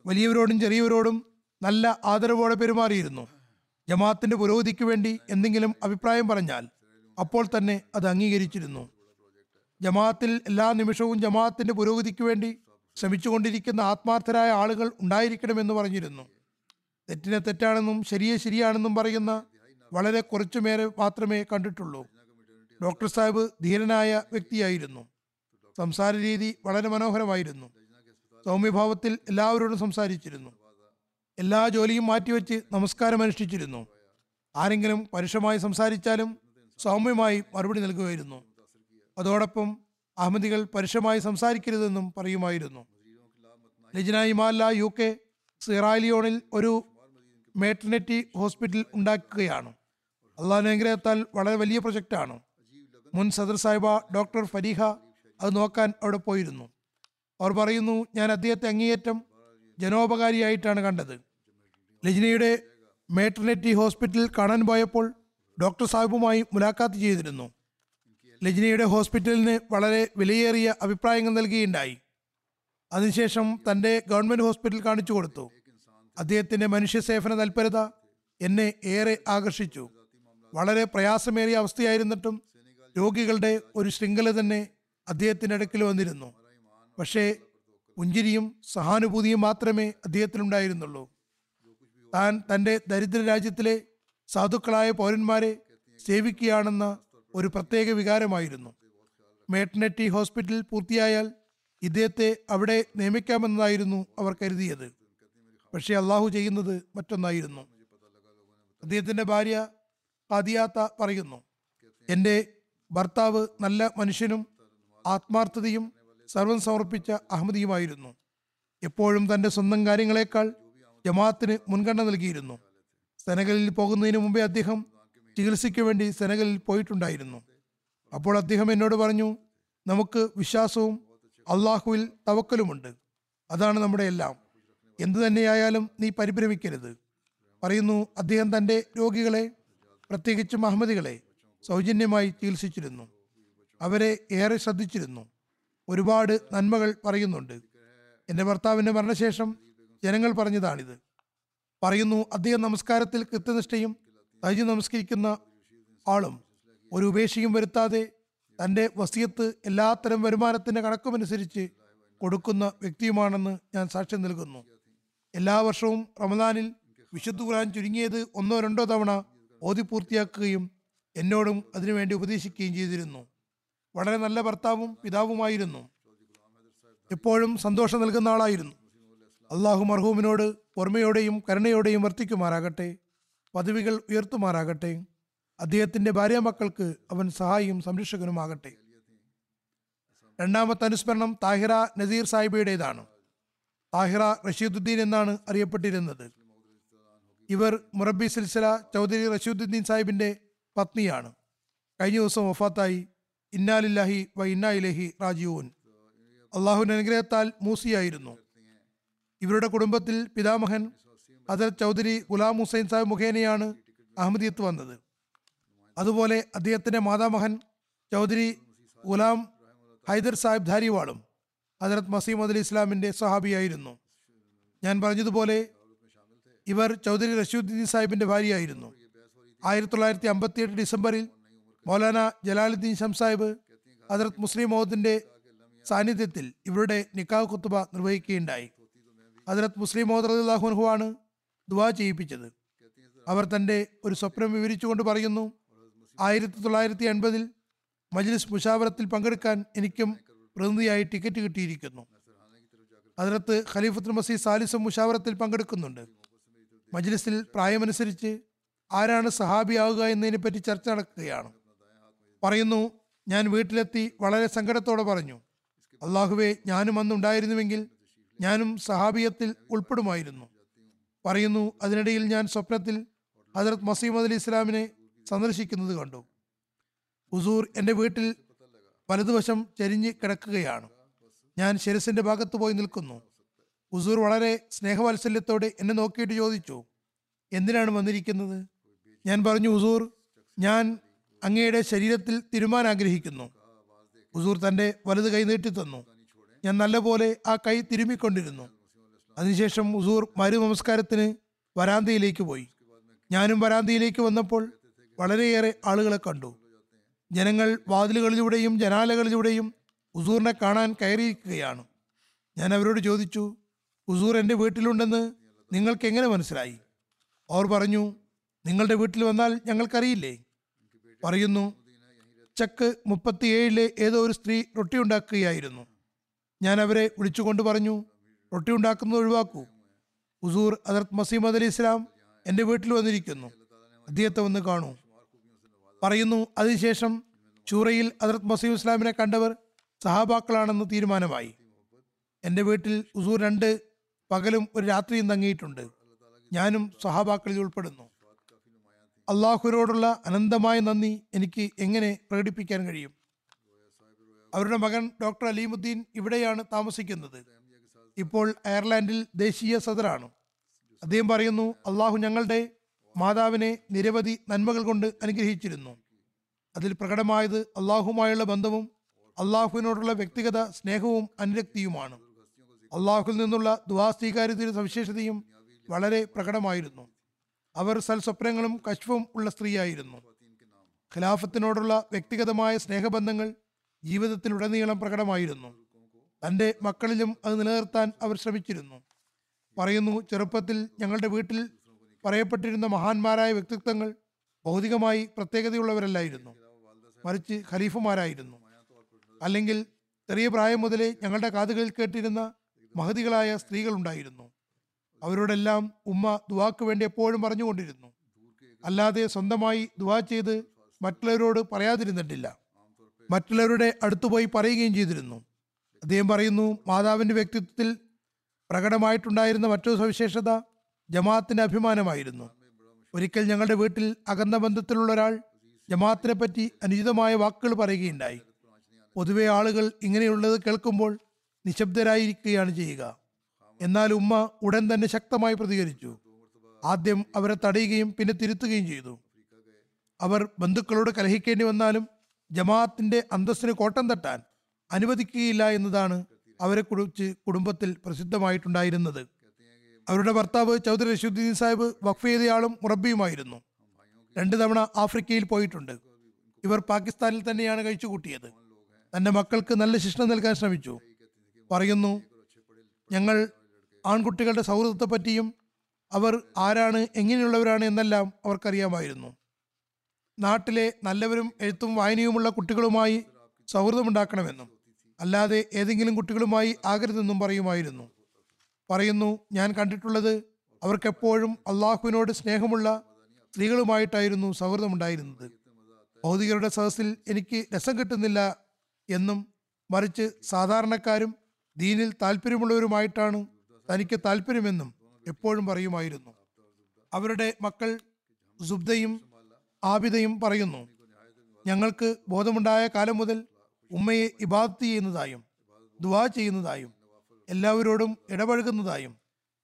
വലിയവരോടും ചെറിയവരോടും നല്ല ആദരവോടെ പെരുമാറിയിരുന്നു. ജമാഅത്തിന്റെ പുരോഗതിക്ക് വേണ്ടി എന്തെങ്കിലും അഭിപ്രായം പറഞ്ഞാൽ അപ്പോൾ തന്നെ അത് അംഗീകരിച്ചിരുന്നു. ജമാഅത്തിൽ എല്ലാ നിമിഷവും ജമാഅത്തിന്റെ പുരോഗതിക്ക് വേണ്ടി ശ്രമിച്ചുകൊണ്ടിരിക്കുന്ന ആത്മാർത്ഥരായ ആളുകൾ ഉണ്ടായിരിക്കണമെന്ന് പറഞ്ഞിരുന്നു. തെറ്റിനെ തെറ്റാണെന്നും ശരിയെ ശരിയാണെന്നും പറയുന്ന വളരെ കുറച്ചു കുറച്ചുമേരെ മാത്രമേ കണ്ടിട്ടുള്ളൂ. ഡോക്ടർ സാഹിബ് ധീരനായ വ്യക്തിയായിരുന്നു. സംസാര രീതി വളരെ മനോഹരമായിരുന്നു. സൗമ്യഭാവത്തിൽ എല്ലാവരോടും സംസാരിച്ചിരുന്നു. എല്ലാ ജോലിയും മാറ്റിവെച്ച് നമസ്കാരം അനുഷ്ഠിച്ചിരുന്നു ആരെങ്കിലും പരുഷമായി സംസാരിച്ചാലും സൗമ്യമായി മറുപടി നൽകുമായിരുന്നു. അതോടൊപ്പം അഹമ്മദികൾ പരുഷമായി സംസാരിക്കരുതെന്നും പറയുമായിരുന്നു. ലജ്ന ഇമാല യു കെ സിറാലിയോണിൽ ഒരു മേറ്റർനെറ്റി ഹോസ്പിറ്റൽ ഉണ്ടാക്കുകയാണ്. അള്ളാഹു അനുഗ്രഹത്താൽ വളരെ വലിയ പ്രൊജക്റ്റാണ്. മുൻ സദർ സാഹിബ ഡോക്ടർ ഫരീഹ അത് നോക്കാൻ അവിടെ പോയിരുന്നു. അവർ പറയുന്നു ഞാൻ അദ്ദേഹത്തെ അങ്ങേയറ്റം ജനോപകാരിയായിട്ടാണ് കണ്ടത്. ലജ്നയുടെ മേറ്റർനെറ്റി ഹോസ്പിറ്റലിൽ കാണാൻ പോയപ്പോൾ ഡോക്ടർ സാഹിബുമായി മുലാഖാത്ത് ചെയ്തിരുന്നു. ലജ്നയുടെ ഹോസ്പിറ്റലിന് വളരെ വിലയേറിയ അഭിപ്രായങ്ങൾ നൽകിയുണ്ടായി. അതിനുശേഷം തന്റെ ഗവൺമെന്റ് ഹോസ്പിറ്റൽ കാണിച്ചു കൊടുത്തു. അദ്ദേഹത്തിന്റെ മനുഷ്യ സേവന തൽപരത എന്നെ ഏറെ ആകർഷിച്ചു. വളരെ പ്രയാസമേറിയ അവസ്ഥയായിരുന്നിട്ടും രോഗികളുടെ ഒരു ശൃംഖല തന്നെ അദ്ദേഹത്തിന്റെ അടുക്കൽ വന്നിരുന്നു. പക്ഷേ പുഞ്ചിരിയും സഹാനുഭൂതിയും മാത്രമേ അദ്ദേഹത്തിനുണ്ടായിരുന്നുള്ളൂ. താൻ തന്റെ ദരിദ്ര രാജ്യത്തിലെ സാധുക്കളായ പൗരന്മാരെ സേവിക്കുകയാണെന്ന ഒരു പ്രത്യേക വികാരമായിരുന്നു. മേട്ടനെറ്റി ഹോസ്പിറ്റൽ പൂർത്തിയായാൽ ഇദ്ദേഹത്തെ അവിടെ നിയമിക്കാമെന്നതായിരുന്നു അവർ കരുതിയത്. പക്ഷേ അള്ളാഹു ചെയ്യുന്നത് മറ്റൊന്നായിരുന്നു. അദ്ദേഹത്തിന്റെ ഭാര്യ കാദിയാത്ത പറയുന്നു. എന്റെ ഭർത്താവ് നല്ല മനുഷ്യനും ആത്മാർത്ഥതയും സർവം സമർപ്പിച്ച അഹമ്മദിയുമായിരുന്നു. എപ്പോഴും തന്റെ സ്വന്തം കാര്യങ്ങളെക്കാൾ ജമാഅത്തിന് മുൻഗണന നൽകിയിരുന്നു. സെനഗലിൽ പോകുന്നതിന് മുമ്പേ അദ്ദേഹം ചികിത്സയ്ക്ക് വേണ്ടി സെനഗലിൽ പോയിട്ടുണ്ടായിരുന്നു. അപ്പോൾ അദ്ദേഹം എന്നോട് പറഞ്ഞു നമുക്ക് വിശ്വാസവും അള്ളാഹുവിൽ തവക്കലുമുണ്ട്. അതാണ് നമ്മുടെ എല്ലാം. എന്തു തന്നെയായാലും നീ പരിഭ്രമിക്കരുത്. പറയുന്നു അദ്ദേഹം തന്റെ രോഗികളെ പ്രത്യേകിച്ച് അഹമ്മദികളെ സൗജന്യമായി ചികിത്സിച്ചിരുന്നു. അവരെ ഏറെ ശ്രദ്ധിച്ചിരുന്നു. ഒരുപാട് നന്മകൾ പറയുന്നുണ്ട്. എന്റെ ഭർത്താവിന്റെ മരണശേഷം ജനങ്ങൾ പറഞ്ഞതാണിത്. പറയുന്നു അദ്ദേഹം നമസ്കാരത്തിൽ കൃത്യനിഷ്ഠയും തൈജ് നമസ്കരിക്കുന്ന ആളും ഒരു ഉപേക്ഷയും വരുത്താതെ തന്റെ വസിയത്ത് എല്ലാത്തരം വരുമാനത്തിന്റെ കണക്കുമനുസരിച്ച് കൊടുക്കുന്ന വ്യക്തിയുമാണെന്ന് ഞാൻ സാക്ഷ്യം നൽകുന്നു. എല്ലാ വർഷവും റമദാനിൽ വിശുദ്ധ ഖുർആൻ ചുരുങ്ങിയത് ഒന്നോ രണ്ടോ തവണ ഓതി പൂർത്തിയാക്കുകയും എന്നോടും അതിനുവേണ്ടി ഉപദേശിക്കുകയും ചെയ്തിരുന്നു. വളരെ നല്ല ഭർത്താവും പിതാവുമായിരുന്നു. എപ്പോഴും സന്തോഷം നൽകുന്ന ആളായിരുന്നു. അള്ളാഹു മർഹൂമിനോട് ഓർമ്മയോടെയും കരുണയോടെയും വർത്തിക്കുമാറാകട്ടെ പദവികൾ ഉയർത്തുമാറാകട്ടെ അദ്ദേഹത്തിന്റെ ഭാര്യ മക്കൾക്ക് അവൻ സഹായിയും സംരക്ഷകനുമാകട്ടെ. രണ്ടാമത്തെ അനുസ്മരണം താഹിറ നസീർ സാഹിബയുടേതാണ്. താഹിറ റഷീദുദ്ദീൻ എന്നാണ് അറിയപ്പെട്ടിരുന്നത്. ഇവർ മുറബി സിൽസില ചൗധരി റഷീദുദ്ദീൻ സാഹിബിന്റെ പത്നിയാണ്. കഴിഞ്ഞ ദിവസം വഫാത്തായി. ഇന്നാലില്ലാഹി വ ഇന്നാ ഇലഹി റാജീവൂൻ അള്ളാഹുവിന്റെ അനുഗ്രഹത്താൽ മൂസിയായിരുന്നു. ഇവരുടെ കുടുംബത്തിൽ പിതാമഹൻ അദർ ചൗധരി ഗുലാം ഹുസൈൻ സാഹിബ് മുഖേനയാണ് അഹമ്മദിയത്ത് വന്നത്. അതുപോലെ അദ്ദേഹത്തിന്റെ മാതാമഹൻ ചൗധരി ഗുലാം ഹൈദർ സാഹിബ് ധാരിവാളും ഹജറത് മസീം അലി ഇസ്ലാമിന്റെ സഹാബിയായിരുന്നു. ഞാൻ പറഞ്ഞതുപോലെ ഇവർ ചൗധരി റഷീദുദ്ദീൻ സാഹിബിന്റെ ഭാര്യയായിരുന്നു. ആയിരത്തി തൊള്ളായിരത്തി അമ്പത്തി എട്ട് ഡിസംബറിൽ മൗലാന ജലാലുദ്ദീൻ ഷം സാഹിബ് ഹജറത് മുസ്ലിം മോഹത്തിന്റെ സാന്നിധ്യത്തിൽ ഇവരുടെ നിക്കാഹ് കുത്തുബ നിർവഹിക്കുകയുണ്ടായി. ഹജറത് മുസ്ലിം റഹുഹു ആണ് ദുവാ ചെയ്യിപ്പിച്ചത്. അവർ തന്റെ ഒരു സ്വപ്നം വിവരിച്ചുകൊണ്ട് പറയുന്നു ആയിരത്തി തൊള്ളായിരത്തി എൺപതിൽ മജ്ലിസ് മുഷാവറത്തിൽ പങ്കെടുക്കാൻ എനിക്കും പ്രതിനിധിയായി ടിക്കറ്റ് കിട്ടിയിരിക്കുന്നു. അതിനകത്ത് ഖലീഫത്തുൽ മസീദ് സാലിസും മുഷാവറത്തിൽ പങ്കെടുക്കുന്നുണ്ട്. മജ്ലിസിൽ പ്രായമനുസരിച്ച് ആരാണ് സഹാബിയാവുക എന്നതിനെപ്പറ്റി ചർച്ച നടക്കുകയാണ്. പറയുന്നു ഞാൻ വീട്ടിലെത്തി വളരെ സങ്കടത്തോടെ പറഞ്ഞു. അള്ളാഹുവെ ഞാനും അന്നുണ്ടായിരുന്നുവെങ്കിൽ ഞാനും സഹാബിയത്തിൽ ഉൾപ്പെടുമായിരുന്നു. പറയുന്നു അതിനിടയിൽ ഞാൻ സ്വപ്നത്തിൽ ഹജറത് മസീമദ് അലി ഇസ്ലാമിനെ സന്ദർശിക്കുന്നത് കണ്ടു. ഹുസൂർ എന്റെ വീട്ടിൽ വലതുവശം ചരിഞ്ഞ് കിടക്കുകയാണ്. ഞാൻ ശിരസിന്റെ ഭാഗത്ത് പോയി നിൽക്കുന്നു. ഹുസൂർ വളരെ സ്നേഹവാത്സല്യത്തോടെ എന്നെ നോക്കിയിട്ട് ചോദിച്ചു എന്തിനാണ് വന്നിരിക്കുന്നത്? ഞാൻ പറഞ്ഞു ഹുസൂർ ഞാൻ അങ്ങയുടെ ശരീരത്തിൽ തിരുമാൻ ആഗ്രഹിക്കുന്നു. ഹുസൂർ തന്റെ വലത് കൈ നീട്ടി തന്നു. ഞാൻ നല്ലപോലെ ആ കൈ തിരുമ്മിക്കൊണ്ടിരുന്നു. അതിനുശേഷം ഹുസൂർ മരു നമസ്കാരത്തിന് വരാന്തയിലേക്ക് പോയി. ഞാനും വരാന്തയിലേക്ക് വന്നപ്പോൾ വളരെയേറെ ആളുകളെ കണ്ടു. ജനങ്ങൾ വാതിലുകളിലൂടെയും ജനാലകളിലൂടെയും ഹുസൂറിനെ കാണാൻ കയറിയിരിക്കുകയാണ്. ഞാൻ അവരോട് ചോദിച്ചു ഹുസൂർ എന്റെ വീട്ടിലുണ്ടെന്ന് നിങ്ങൾക്ക് എങ്ങനെ മനസ്സിലായി? അവർ പറഞ്ഞു നിങ്ങളുടെ വീട്ടിൽ വന്നാൽ ഞങ്ങൾക്കറിയില്ലേ? പറയുന്നു ചക്ക് മുപ്പത്തിയേഴിലെ ഏതോ ഒരു സ്ത്രീ റൊട്ടി ഉണ്ടാക്കുകയായിരുന്നു. ഞാൻ അവരെ വിളിച്ചുകൊണ്ട് പറഞ്ഞു റൊട്ടി ഉണ്ടാക്കുന്നത് ഒഴിവാക്കൂ. ഹുസൂർ ഹജറത് മസീമദ് അലി ഇസ്ലാം എന്റെ വീട്ടിൽ വന്നിരിക്കുന്നു. അദ്ദേഹത്തെ വന്ന് കാണൂ. പറയുന്നു അതിനുശേഷം ചൂറയിൽ ഹജറത് മസീം ഇസ്ലാമിനെ കണ്ടവർ സഹാബാക്കളാണെന്ന് തീരുമാനമായി. എന്റെ വീട്ടിൽ ഹുസൂർ രണ്ട് പകലും ഒരു രാത്രിയും തങ്ങിയിട്ടുണ്ട്. ഞാനും സഹാബാക്കളിൽ ഉൾപ്പെടുന്നു. അള്ളാഹുരോടുള്ള അനന്തമായ നന്ദി എനിക്ക് എങ്ങനെ പ്രകടിപ്പിക്കാൻ കഴിയും? അവരുടെ മകൻ ഡോക്ടർ അലീമുദ്ദീൻ ഇവിടെയാണ് താമസിക്കുന്നത്. ഇപ്പോൾ അയർലാൻഡിൽ ദേശീയ സദറാണ്. അദ്ദേഹം പറയുന്നു അള്ളാഹു ഞങ്ങളുടെ മാതാവിനെ നിരവധി നന്മകൾ കൊണ്ട് അനുഗ്രഹിച്ചിരുന്നു. അതിൽ പ്രകടമായത് അള്ളാഹുമായുള്ള ബന്ധവും അള്ളാഹുവിനോടുള്ള വ്യക്തിഗത സ്നേഹവും അനുരക്തിയുമാണ്. അള്ളാഹുവിൽ നിന്നുള്ള ദുവാ സ്വീകാര്യതയുടെ സവിശേഷതയും വളരെ പ്രകടമായിരുന്നു. അവർ സൽസ്വപ്നങ്ങളും കശ്വവും ഉള്ള സ്ത്രീയായിരുന്നു. ഖിലാഫത്തിനോടുള്ള വ്യക്തിഗതമായ സ്നേഹബന്ധങ്ങൾ ജീവിതത്തിലുടനീളം പ്രകടമായിരുന്നു. തന്റെ മക്കളിലും അത് നിലനിർത്താൻ അവർ ശ്രമിച്ചിരുന്നു. പറയുന്നു ചെറുപ്പത്തിൽ ഞങ്ങളുടെ വീട്ടിൽ പറയപ്പെട്ടിരുന്ന മഹാന്മാരായ വ്യക്തിത്വങ്ങൾ ഭൗതികമായി പ്രത്യേകതയുള്ളവരല്ലായിരുന്നു. മറിച്ച് ഖലീഫുമാരായിരുന്നു. അല്ലെങ്കിൽ ചെറിയ പ്രായം മുതലേ ഞങ്ങളുടെ കാതുകളിൽ കേട്ടിരുന്ന മഹതികളായ സ്ത്രീകളുണ്ടായിരുന്നു. അവരോടെല്ലാം ഉമ്മ ദുവാക്ക് വേണ്ടി എപ്പോഴും പറഞ്ഞുകൊണ്ടിരുന്നു. അല്ലാതെ സ്വന്തമായി ദുവാ ചെയ്ത് മറ്റുള്ളവരോട് പറയാതിരുന്നിട്ടില്ല. മറ്റുള്ളവരുടെ അടുത്തുപോയി പറയുകയും ചെയ്തിരുന്നു. അദ്ദേഹം പറയുന്നു മാതാവിന്റെ വ്യക്തിത്വത്തിൽ പ്രകടമായിട്ടുണ്ടായിരുന്ന മറ്റൊരു സവിശേഷത ജമാഅത്തിന്റെ അഭിമാനമായിരുന്നു. ഒരിക്കൽ ഞങ്ങളുടെ വീട്ടിൽ അകന്ന ബന്ധത്തിലുള്ള ഒരാൾ ജമാഅത്തിനെ പറ്റി അനുചിതമായ വാക്കുകൾ പറയുകയുണ്ടായി. പൊതുവെ ആളുകൾ ഇങ്ങനെയുള്ളത് കേൾക്കുമ്പോൾ നിശബ്ദരായിരിക്കുകയാണ് ചെയ്യുക. എന്നാൽ ഉമ്മ ഉടൻ തന്നെ ശക്തമായി പ്രതികരിച്ചു. ആദ്യം അവരെ തടയുകയും പിന്നെ തിരുത്തുകയും ചെയ്തു. അവർ ബന്ധുക്കളോട് കലഹിക്കേണ്ടി വന്നാലും ജമാഅത്തിന്റെ അന്തസ്സിന് കോട്ടം തട്ടാൻ അനുവദിക്കുകയില്ല എന്നതാണ് അവരെ കുറിച്ച് കുടുംബത്തിൽ പ്രസിദ്ധമായിട്ടുണ്ടായിരുന്നത്. അവരുടെ ഭർത്താവ് ചൗധരി റഷീദ്ദീൻ സാഹിബ് വഖഫ് ചെയ്തയാളും മുറബിയുമായിരുന്നു രണ്ടു തവണ ആഫ്രിക്കയിൽ പോയിട്ടുണ്ട്. ഇവർ പാകിസ്ഥാനിൽ തന്നെയാണ് കഴിച്ചുകൂട്ടിയത്. തന്റെ മക്കൾക്ക് നല്ല ശിക്ഷണം നൽകാൻ ശ്രമിച്ചു. പറയുന്നു ഞങ്ങൾ ആൺകുട്ടികളുടെ സൗഹൃദത്തെ പറ്റിയും അവർ ആരാണ് എങ്ങനെയുള്ളവരാണ് എന്നെല്ലാം അവർക്കറിയാമായിരുന്നു. നാട്ടിലെ നല്ലവരും എഴുത്തും വായനയുമുള്ള കുട്ടികളുമായി സൗഹൃദമുണ്ടാക്കണമെന്നും അല്ലാതെ ഏതെങ്കിലും കുട്ടികളുമായി ആകരുതെന്നും പറയുമായിരുന്നു. പറയുന്നു ഞാൻ കണ്ടിട്ടുള്ളത് അവർക്കെപ്പോഴും അള്ളാഹുവിനോട് സ്നേഹമുള്ള സ്ത്രീകളുമായിട്ടായിരുന്നു സൗഹൃദമുണ്ടായിരുന്നത്. ഭൗതികരുടെ സദസ്സിൽ എനിക്ക് രസം കിട്ടുന്നില്ല എന്നും മറിച്ച് സാധാരണക്കാരും ദീനിൽ താല്പര്യമുള്ളവരുമായിട്ടാണ് തനിക്ക് താല്പര്യമെന്നും എപ്പോഴും പറയുമായിരുന്നു. അവരുടെ മക്കൾ സുബ്ദയും ആബിദയും പറയുന്നു ഞങ്ങൾക്ക് ബോധമുണ്ടായ കാലം മുതൽ ഉമ്മയെ ഇബാദത്ത് ചെയ്യുന്നതായും ദുവാ ചെയ്യുന്നതായും എല്ലാവരോടും ഇടപഴകുന്നതായും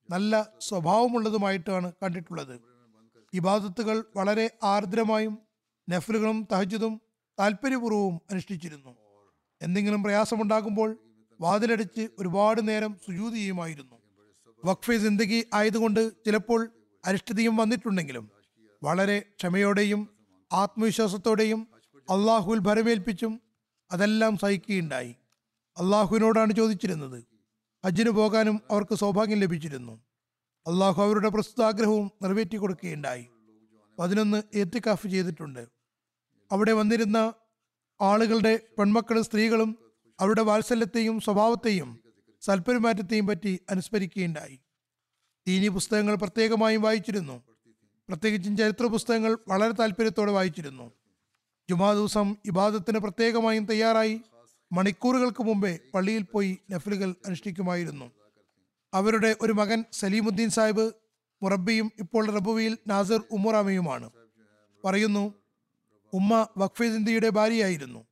നല്ല സ്വഭാവമുള്ളതുമായിട്ടാണ് കണ്ടിട്ടുള്ളത്. ഇബാദത്തുകൾ വളരെ ആർദ്രമായും നഫലുകളും തഹജുദും താല്പര്യപൂർവവും അനുഷ്ഠിച്ചിരുന്നു. എന്തെങ്കിലും പ്രയാസമുണ്ടാകുമ്പോൾ വാതിലടിച്ച് ഒരുപാട് നേരം സുജൂത് ചെയ്യുമായിരുന്നു വഖഫെ സിന്ദഗി ആയതുകൊണ്ട് ചിലപ്പോൾ അരിഷ്ടതയും വന്നിട്ടുണ്ടെങ്കിലും വളരെ ക്ഷമയോടെയും ആത്മവിശ്വാസത്തോടെയും അള്ളാഹുവിൽ ഭരമേൽപ്പിച്ചും അതെല്ലാം സഹിക്കുകയുണ്ടായി. അള്ളാഹുവിനോടാണ് ചോദിച്ചിരുന്നത്. ഹജ്ജിന് പോകാനും അവർക്ക് സൗഭാഗ്യം ലഭിച്ചിരുന്നു. അള്ളാഹു അവരുടെ പ്രസ്തുത ആഗ്രഹവും നിറവേറ്റി കൊടുക്കുകയുണ്ടായി. പതിനൊന്ന് ഏത്തിക്കാഫ് ചെയ്തിട്ടുണ്ട്. അവിടെ വന്നിരുന്ന ആളുകളുടെ പെൺമക്കളും സ്ത്രീകളും അവരുടെ വാത്സല്യത്തെയും സ്വഭാവത്തെയും സൽപെരുമാറ്റത്തെയും പറ്റി അനുസ്മരിക്കുകയുണ്ടായി. ദീനി പുസ്തകങ്ങൾ പ്രത്യേകമായും വായിച്ചിരുന്നു. പ്രത്യേകിച്ചും ചരിത്ര പുസ്തകങ്ങൾ വളരെ താല്പര്യത്തോടെ വായിച്ചിരുന്നു. ജുമാ ദിവസം ഇബാദത്തിന് പ്രത്യേകമായും തയ്യാറായി മണിക്കൂറുകൾക്ക് മുമ്പേ പള്ളിയിൽ പോയി നഫലുകൾ അനുഷ്ഠിക്കുമായിരുന്നു. അവരുടെ ഒരു മകൻ സലീമുദ്ദീൻ സാഹിബ് മുറബിയും ഇപ്പോൾ റബുവിയിൽ നാസർ ഉമ്മുറാമയുമാണ്. പറയുന്നു ഉമ്മ വഖഫെ ഭാര്യയായിരുന്നു.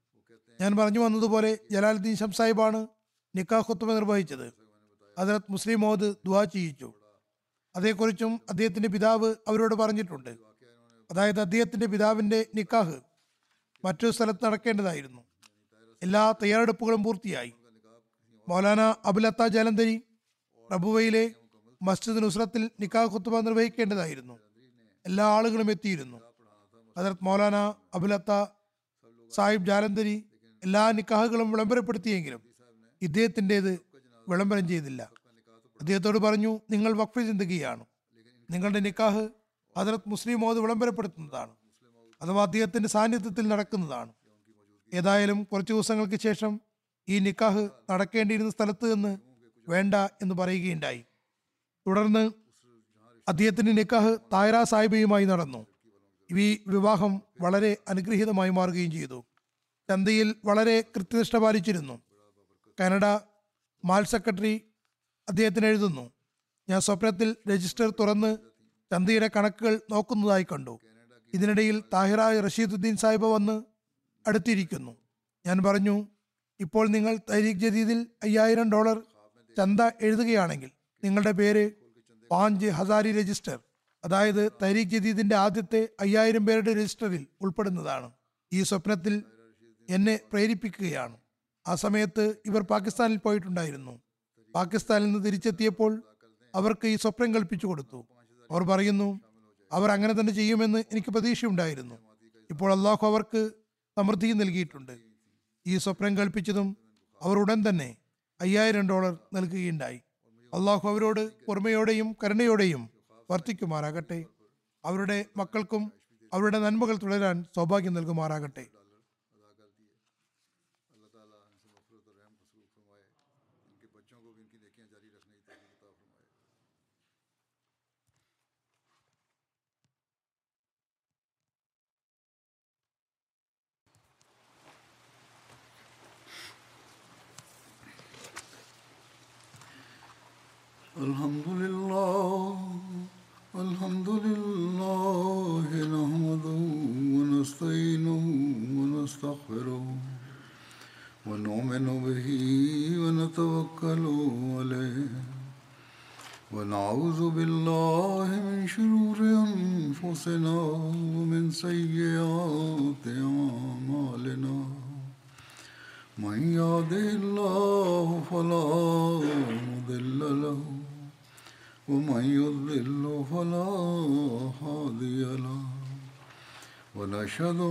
ഞാൻ പറഞ്ഞു വന്നതുപോലെ ജലാലുദ്ദീൻ ഷം സാഹിബാണ് നിക്കാഹ് ഖുത്തുബ നിർവഹിച്ചത്. ഹജറത് മുസ്ലിം മോദ് ദുവാ ചെയ്യിച്ചു. അതേക്കുറിച്ചും അദ്ദേഹത്തിന്റെ പിതാവ് അവരോട് പറഞ്ഞിട്ടുണ്ട്. അതായത് അദ്ദേഹത്തിന്റെ പിതാവിന്റെ നിക്കാഹ് മറ്റൊരു സ്ഥലത്ത് നടക്കേണ്ടതായിരുന്നു. എല്ലാ തയ്യാറെടുപ്പുകളും പൂർത്തിയായി. മൗലാന അബുലത്ത ജലന്ധരി പ്രഭുവയിലെ മസ്ജിദ് നുസ്രത്തിൽ നിക്കാഹ് ഖുത്തുബ നിർവഹിക്കേണ്ടതായിരുന്നു. എല്ലാ ആളുകളും എത്തിയിരുന്നു. ഹജറത് മൗലാന അബുലത്ത സാഹിബ് ജാലന്ധരി എല്ലാ നിക്കാഹുകളും വിളംബരപ്പെടുത്തിയെങ്കിലും ഇദ്ദേഹത്തിന്റെത് വിളംബരം ചെയ്തില്ല. അദ്ദേഹത്തോട് പറഞ്ഞു നിങ്ങൾ വഖഫ് ചിന്തകിയാണ്. നിങ്ങളുടെ നിക്കാഹ് ഹജറത് മുസ്ലിം മോദ് വിളംബരപ്പെടുത്തുന്നതാണ്. അഥവാ അദ്ദേഹത്തിന്റെ സാന്നിധ്യത്തിൽ നടക്കുന്നതാണ്. ഏതായാലും കുറച്ച് ദിവസങ്ങൾക്ക് ശേഷം ഈ നിക്കാഹ് നടക്കേണ്ടിയിരുന്ന സ്ഥലത്ത് നിന്ന് വേണ്ട എന്ന് പറയുകയുണ്ടായി. തുടർന്ന് അദ്ദേഹത്തിന്റെ നിക്കാഹ് തായറ സാഹിബയുമായി നടന്നു. ഈ വിവാഹം വളരെ അനുഗ്രഹീതമായി മാറുകയും ചെയ്തു. ചന്തയിൽ വളരെ കൃത്യനിഷ്ഠ പാലിച്ചിരുന്നു. കാനഡ മാൽ സെക്രട്ടറി അദ്ദേഹത്തിന് എഴുതുന്നു ഞാൻ സ്വപ്നത്തിൽ രജിസ്റ്റർ തുറന്ന് ചന്തയുടെ കണക്കുകൾ നോക്കുന്നതായി കണ്ടു. ഇതിനിടയിൽ താഹിറ റഷീദുദ്ദീൻ സാഹിബ് വന്ന് അടുത്തിരിക്കുന്നു. ഞാൻ പറഞ്ഞു ഇപ്പോൾ നിങ്ങൾ തരീഖ് ജദീദിൽ അയ്യായിരം ഡോളർ ചന്ത എഴുതുകയാണെങ്കിൽ നിങ്ങളുടെ പേര് പാഞ്ച് ഹസാരി രജിസ്റ്റർ. അതായത് തരീഖ് ജദീദിന്റെ ആദ്യത്തെ അയ്യായിരം പേരുടെ രജിസ്റ്ററിൽ ഉൾപ്പെടുന്നതാണ്. ഈ സ്വപ്നത്തിൽ എന്നെ പ്രേരിപ്പിക്കുകയാണ്. ആ സമയത്ത് ഇവർ പാകിസ്ഥാനിൽ പോയിട്ടുണ്ടായിരുന്നു. പാകിസ്ഥാനിൽ നിന്ന് തിരിച്ചെത്തിയപ്പോൾ അവർക്ക് ഈ സ്വപ്നം കൽപ്പിച്ചു കൊടുത്തു. അവർ പറയുന്നു അവർ അങ്ങനെ തന്നെ ചെയ്യുമെന്ന് എനിക്ക് പ്രതീക്ഷയുണ്ടായിരുന്നു. ഇപ്പോൾ അള്ളാഹു അവർക്ക് സമൃദ്ധി നൽകിയിട്ടുണ്ട്. ഈ സ്വപ്നം കൽപ്പിച്ചതും അവർ ഉടൻ തന്നെ അയ്യായിരം ഡോളർ നൽകുകയുണ്ടായി. അള്ളാഹു അവരോട് ഓർമ്മയോടെയും കരുണയോടെയും വർത്തിക്കുമാറാകട്ടെ. അവരുടെ മക്കൾക്കും അവരുടെ നന്മകൾ തുടരാൻ സൗഭാഗ്യം നൽകുമാറാകട്ടെ. الحمد שלנו